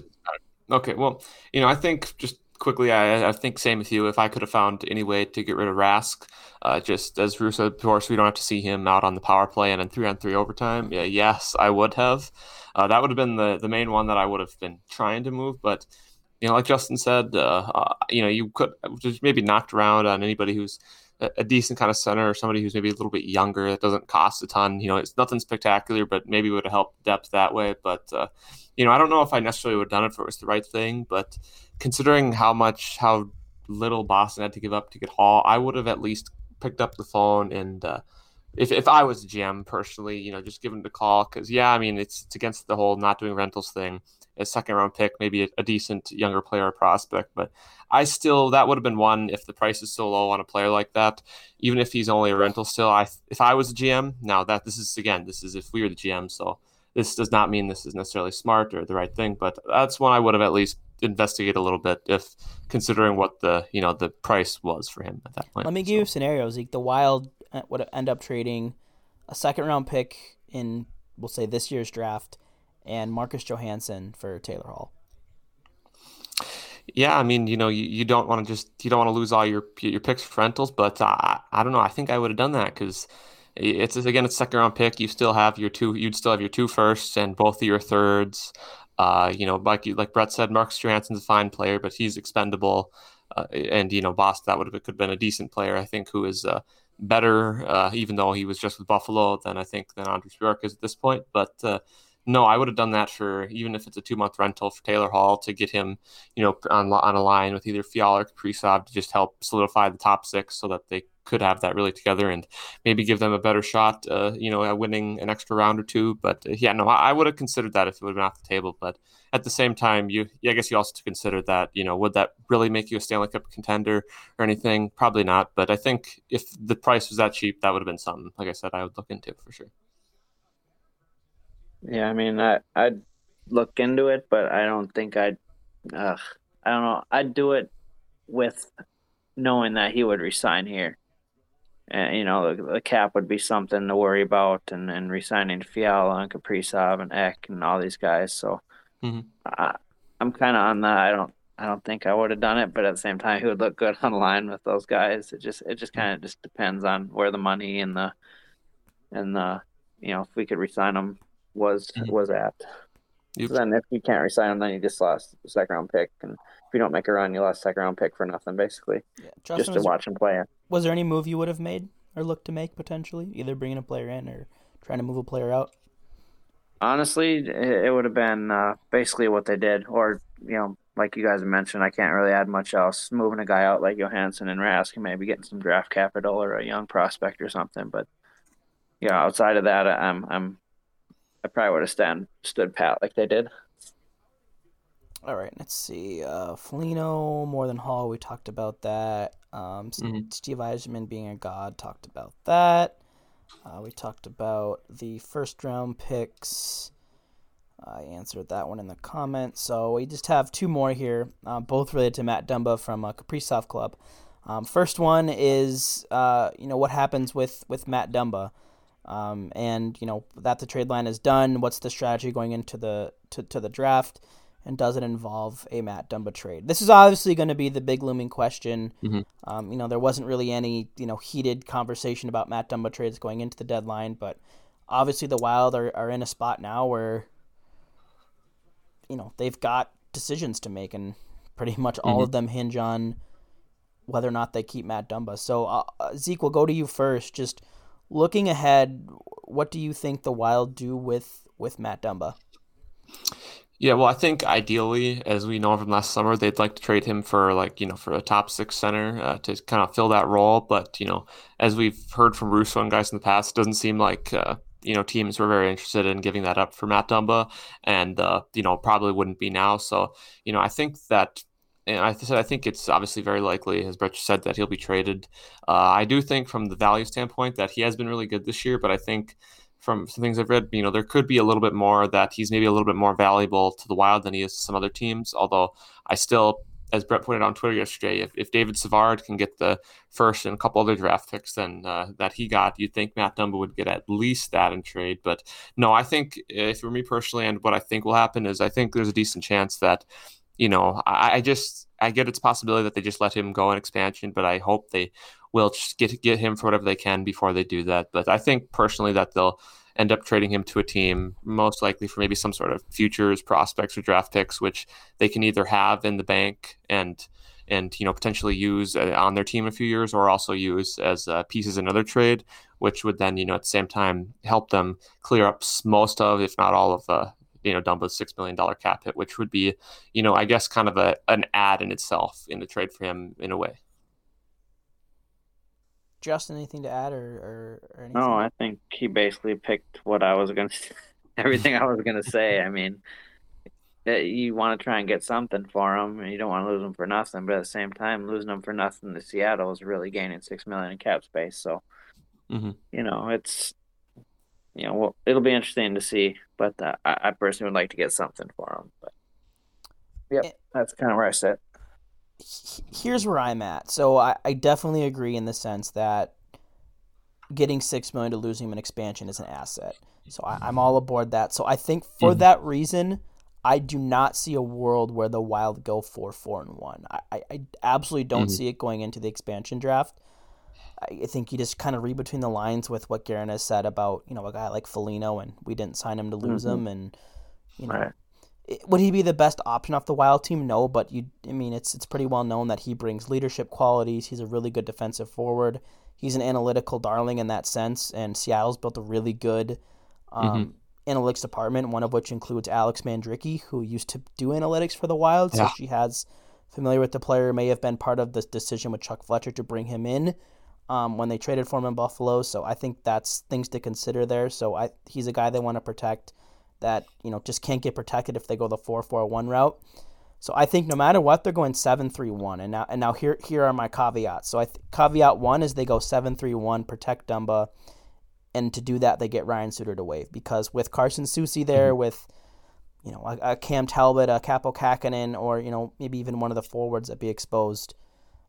Speaker 6: Okay, well, you know, I think just quickly, I, I think same with you. If I could have found any way to get rid of Rask, uh, just as Russo, of course, we don't have to see him out on the power play and in three on three overtime. Yeah, yes, I would have. Uh, that would have been the the main one that I would have been trying to move, but you know, like Justin said, uh, uh, you know, you could just maybe knocked around on anybody who's a, decent kind of center or somebody who's maybe a little bit younger that doesn't cost a ton. You know, it's nothing spectacular, but maybe would have helped depth that way. But uh, you know, I don't know if I necessarily would have done it if it was the right thing. But considering how much, how little Boston had to give up to get Hall, I would have at least picked up the phone and. Uh, if, if I was a GM personally, you know, just give him the call because yeah, I mean it's it's against the whole not doing rentals thing a second round pick, maybe a, a, decent younger player prospect. But I still that would have been one if the price is so low on a player like that. Even if he's only a rental, still, I if I was a GM, now that this is again, this is if we were the GM, so this does not mean this is necessarily smart or the right thing, but that's one I would have at least investigate a little bit if considering what the you know the price was for him at that point.
Speaker 4: Let me give you scenarios. Like the Wild uh, would end up trading a second round pick in we'll say this year's draft and Marcus Johansson for Taylor Hall.
Speaker 6: Yeah, I mean, you know, you, you don't want to just you don't want to lose all your your picks for rentals, but uh, I don't know. I think I would have done that because it's again it's second round pick. You still have your two. You'd still have your two firsts and both of your thirds. Uh, you know, like like Brett said, Marcus Johansson's a fine player, but he's expendable. Uh, and you know, Boston that would have could have been a decent player. I think who is uh, better, uh, even though he was just with Buffalo, than I think than Anders Bjork is at this point. But uh, no, I would have done that for even if it's a two month rental for Taylor Hall to get him, you know, on, on a line with either Fiala or Kaprizov to just help solidify the top six so that they could have that really together and maybe give them a better shot, uh, you know, at winning an extra round or two. But uh, yeah, no, I, I, would have considered that if it would have been off the table. But at the same time, you, I guess you also to consider that, you know, would that really make you a Stanley Cup contender or anything? Probably not. But I think if the price was that cheap, that would have been something. Like I said, I would look into for sure.
Speaker 5: Yeah, I mean, I I'd look into it, but I don't think I'd. Uh, I don't know. I'd do it with knowing that he would resign here. And you know, the, the cap would be something to worry about, and and resigning Fiala and Kaprizov and Ek and all these guys. So, mm-hmm. I, I'm kind of on that. I don't. I don't think I would have done it, but at the same time, he would look good (laughs) online with those guys. It just, it just kind of just depends on where the money and the, and the, you know, if we could resign him was mm-hmm. was at. Yep. So then if you can't resign him, then you just lost the second round pick, and if you don't make a run, you lost second round pick for nothing, basically. Yeah. Justin, just to watch him play.
Speaker 4: Was there any move you would have made or looked to make potentially, either bringing a player in or trying to move a player out?
Speaker 5: Honestly, it would have been uh, basically what they did, or you know, like you guys mentioned, I can't really add much else. Moving a guy out like Johansson and Rask, and maybe getting some draft capital or a young prospect or something. But yeah, outside of that, I'm I'm I probably would have stand stood pat like they did.
Speaker 4: All right, let's see. Uh, Foligno, more than Hall, we talked about that. Um, mm-hmm. Steve Yzerman being a god, talked about that. Uh, we talked about the first round picks. I answered that one in the comments. So we just have two more here, uh, both related to Matt Dumba from uh, Kaprizov Club. Um, first one is, uh, you know, what happens with, with Matt Dumba. Um, and you know that the trade line is done. What's the strategy going into the to, to the draft? And does it involve a Matt Dumba trade? This is obviously going to be the big looming question.
Speaker 6: Mhm.
Speaker 4: Um, you know, there wasn't really any you know heated conversation about Matt Dumba trades going into the deadline, but obviously the Wild are, are in a spot now where you know they've got decisions to make, and pretty much all of them hinge on whether or not they keep Matt Dumba. So uh, uh, Zeke, we'll go to you first. Just looking ahead, what do you think the Wild do with with Matt Dumba?
Speaker 6: Yeah, well, I think ideally, as we know from last summer, they'd like to trade him for like you know for a top six center uh, to kind of fill that role. But you know, as we've heard from Russo and guys in the past, it doesn't seem like uh, you know teams were very interested in giving that up for Matt Dumba, and uh, you know probably wouldn't be now. So you know, I think that. And I said I think it's obviously very likely, as Brett said, that he'll be traded. Uh, I do think, from the value standpoint, that he has been really good this year. But I think from some things I've read, you know, there could be a little bit more that he's maybe a little bit more valuable to the Wild than he is to some other teams. Although I still, as Brett pointed it on Twitter yesterday, if, if David Savard can get the first and a couple other draft picks than uh, that he got, you'd think Matt Dumba would get at least that in trade. But no, I think if for me personally, and what I think will happen is I think there's a decent chance that, you know, I, I just I get its possibility that they just let him go in expansion, but I hope they will get get him for whatever they can before they do that. But I think personally that they'll end up trading him to a team, most likely for maybe some sort of futures, prospects, or draft picks, which they can either have in the bank and and you know potentially use uh, on their team a few years, or also use as uh, pieces in another trade, which would then you know at the same time help them clear up most of, if not all of the you know Dumba's six million dollar cap hit, which would be you know I guess kind of a an ad in itself in the trade for him in a way.
Speaker 4: Justin, anything to add or, or, or anything?
Speaker 5: No, I think he basically picked what I was gonna, (laughs) everything I was gonna say. I mean, eh, you want to try and get something for him, and you don't want to lose him for nothing. But at the same time, losing him for nothing to Seattle is really gaining six million in cap space. So,
Speaker 6: Mhm.
Speaker 5: you know, it's, you know, well, it'll be interesting to see. But uh, I, I personally would like to get something for him. But, yep,
Speaker 4: Eh.
Speaker 5: that's kind of where I sit.
Speaker 4: here's where I'm at. So I, I definitely agree in the sense that getting six million to losing him in expansion is an asset. So I, I'm all aboard that. So I think for
Speaker 6: Mhm.
Speaker 4: that reason, I do not see a world where the Wild go four four and one. I, I, I absolutely don't
Speaker 6: Mhm.
Speaker 4: see it going into the expansion draft. I think you just kind of read between the lines with what Guerin has said about you know a guy like Foligno, and we didn't sign him to lose
Speaker 5: Mhm.
Speaker 4: him, and you know
Speaker 5: Right.
Speaker 4: it- would he be the best option off the Wild team? No, but you, I mean, it's it's pretty well known that he brings leadership qualities. He's a really good defensive forward. He's an analytical darling in that sense, and Seattle's built a really good um, analytics department. One of which includes Alex Mandrycky, who used to do analytics for the Wild, so she has familiar with the player. May have been part of the decision with Chuck Fletcher to bring him in um, when they traded for him in Buffalo. So I think that's things to consider there. So I he's a guy they want to protect that you know just can't get protected if they go the four four one route. So I think no matter what they're going seven three one, and now and now here here are my caveats. So I th- caveat one is they go seven three one protect Dumba, and to do that they get Ryan Suter to waive because with Carson Soucy there with you know a, a Cam Talbot, a Kaapo Kähkönen, or you know maybe even one of the forwards that be exposed.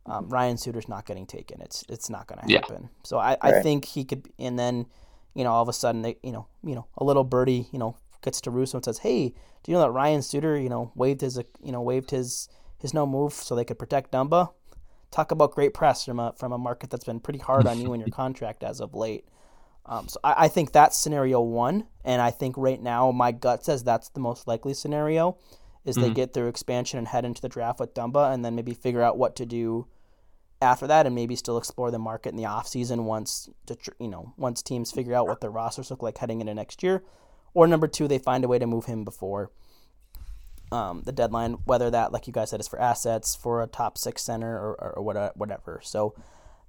Speaker 4: Um, Ryan Suter's not getting taken. It's it's not going to
Speaker 6: Yeah.
Speaker 4: happen. So I, I
Speaker 5: Right.
Speaker 4: think he could, and then you know all of a sudden they you know you know a little birdie you know gets to Russo and says, "Hey, do you know that Ryan Suter you know waived his you know waived his his no move so they could protect Dumba?" Talk about great press from a from a market that's been pretty hard on you and your (laughs) contract as of late. Um, so I, I think that's scenario one, and I think right now my gut says that's the most likely scenario, is they
Speaker 6: Mhm.
Speaker 4: get through expansion and head into the draft with Dumba, and then maybe figure out what to do after that, and maybe still explore the market in the off season once to you know once teams figure out what their rosters look like heading into next year, or number two they find a way to move him before um, the deadline, whether that like you guys said is for assets, for a top six center, or or, or whatever. So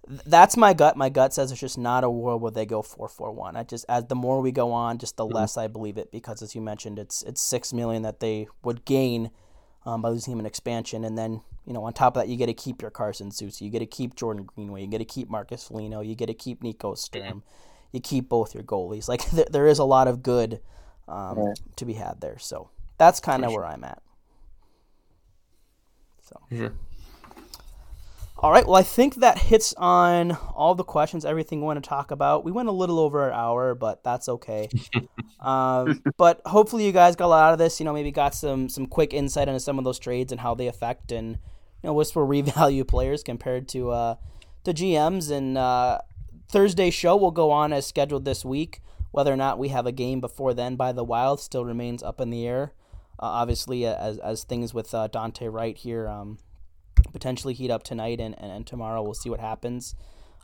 Speaker 4: that's my gut. My gut says it's just not a world where they go 4-4-1 I just as the more we go on, just the less I believe it because as you mentioned, it's it's six million that they would gain um, by losing him in expansion, and then you know on top of that you get to keep your Carson Soucy, you get to keep Jordan Greenway, you get to keep Marcus Foligno, you get to keep Nico Sturm, you keep both your goalies. Like (laughs) there, there is a lot of good um,
Speaker 5: Right.
Speaker 4: to be had there. So that's kind of where I'm at. So.
Speaker 6: Sure.
Speaker 4: All right. Well, I think that hits on all the questions, everything we want to talk about. We went a little over an hour, but that's okay. (laughs) um, but hopefully, you guys got a lot out of this. You know, maybe got some some quick insight into some of those trades and how they affect and you know what's for (laughs) revalue players compared to uh, to GMs. And uh, Thursday show will go on as scheduled this week. Whether or not we have a game before then by the Wild still remains up in the air. Uh, obviously, as as things with uh, Daunte Wright here. Um, potentially heat up tonight and, and, and tomorrow. We'll see what happens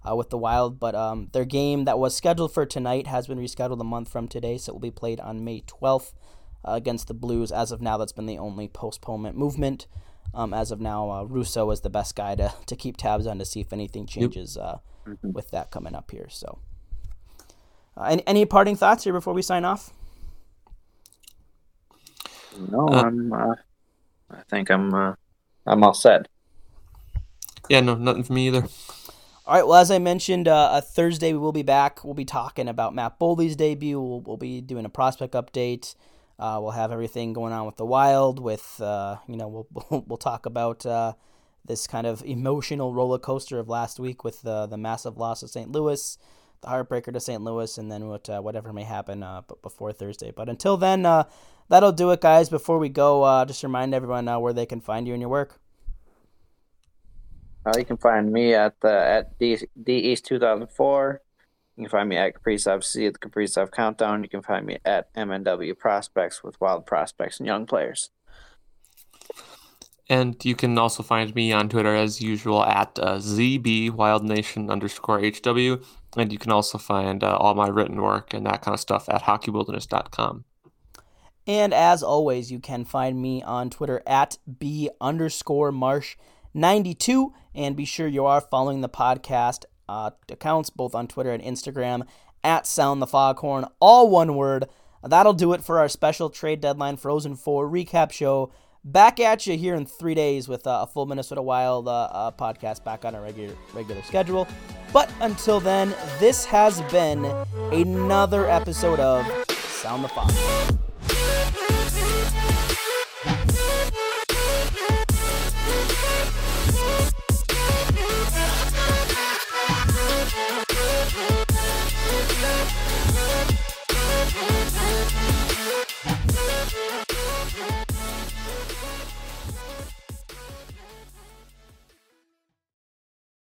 Speaker 4: uh, with the Wild. But um, their game that was scheduled for tonight has been rescheduled a month from today, so it will be played on May 12th uh, against the Blues. As of now, that's been the only postponement movement. Um, as of now, uh, Russo is the best guy to, to keep tabs on to see if anything changes uh, mm-hmm. with that coming up here. So, uh, any, any parting thoughts here before we sign off?
Speaker 5: No, uh, I'm. I think I'm. I'm all set.
Speaker 6: Yeah, no, nothing for me either.
Speaker 4: All right. Well, as I mentioned, uh, Thursday we will be back. We'll be talking about Matt Boldy's debut. We'll, we'll be doing a prospect update. Uh, we'll have everything going on with the Wild. With uh, you know, we'll (laughs) we'll talk about uh, this kind of emotional roller coaster of last week with the the massive loss of St. Louis, the heartbreaker to St. Louis, and then what uh, whatever may happen uh, before Thursday. But until then, that'll do it, guys. Before we go, just remind everyone where they can find you and your work.
Speaker 5: Uh, you can find me at the at D, D East 2004. You can find me at Kaprizov C at the Kaprizov Countdown. You can find me at MNW Prospects with Wild Prospects and Young Players.
Speaker 6: And you can also find me on Twitter as usual at uh, ZB Wild Nation underscore HW. And you can also find uh, all my written work and that kind of stuff at hockeywilderness.com.
Speaker 4: And as always, you can find me on Twitter at B underscore Marsh 92. And be sure you are following the podcast uh, accounts both on Twitter and Instagram at Sound the Foghorn, all one word. That'll do it for our special trade deadline Frozen 4 recap show. Back at you here in three days with uh, a full Minnesota Wild uh, uh, podcast back on a regular regular schedule. But until then, this has been another episode of Sound the Foghorn.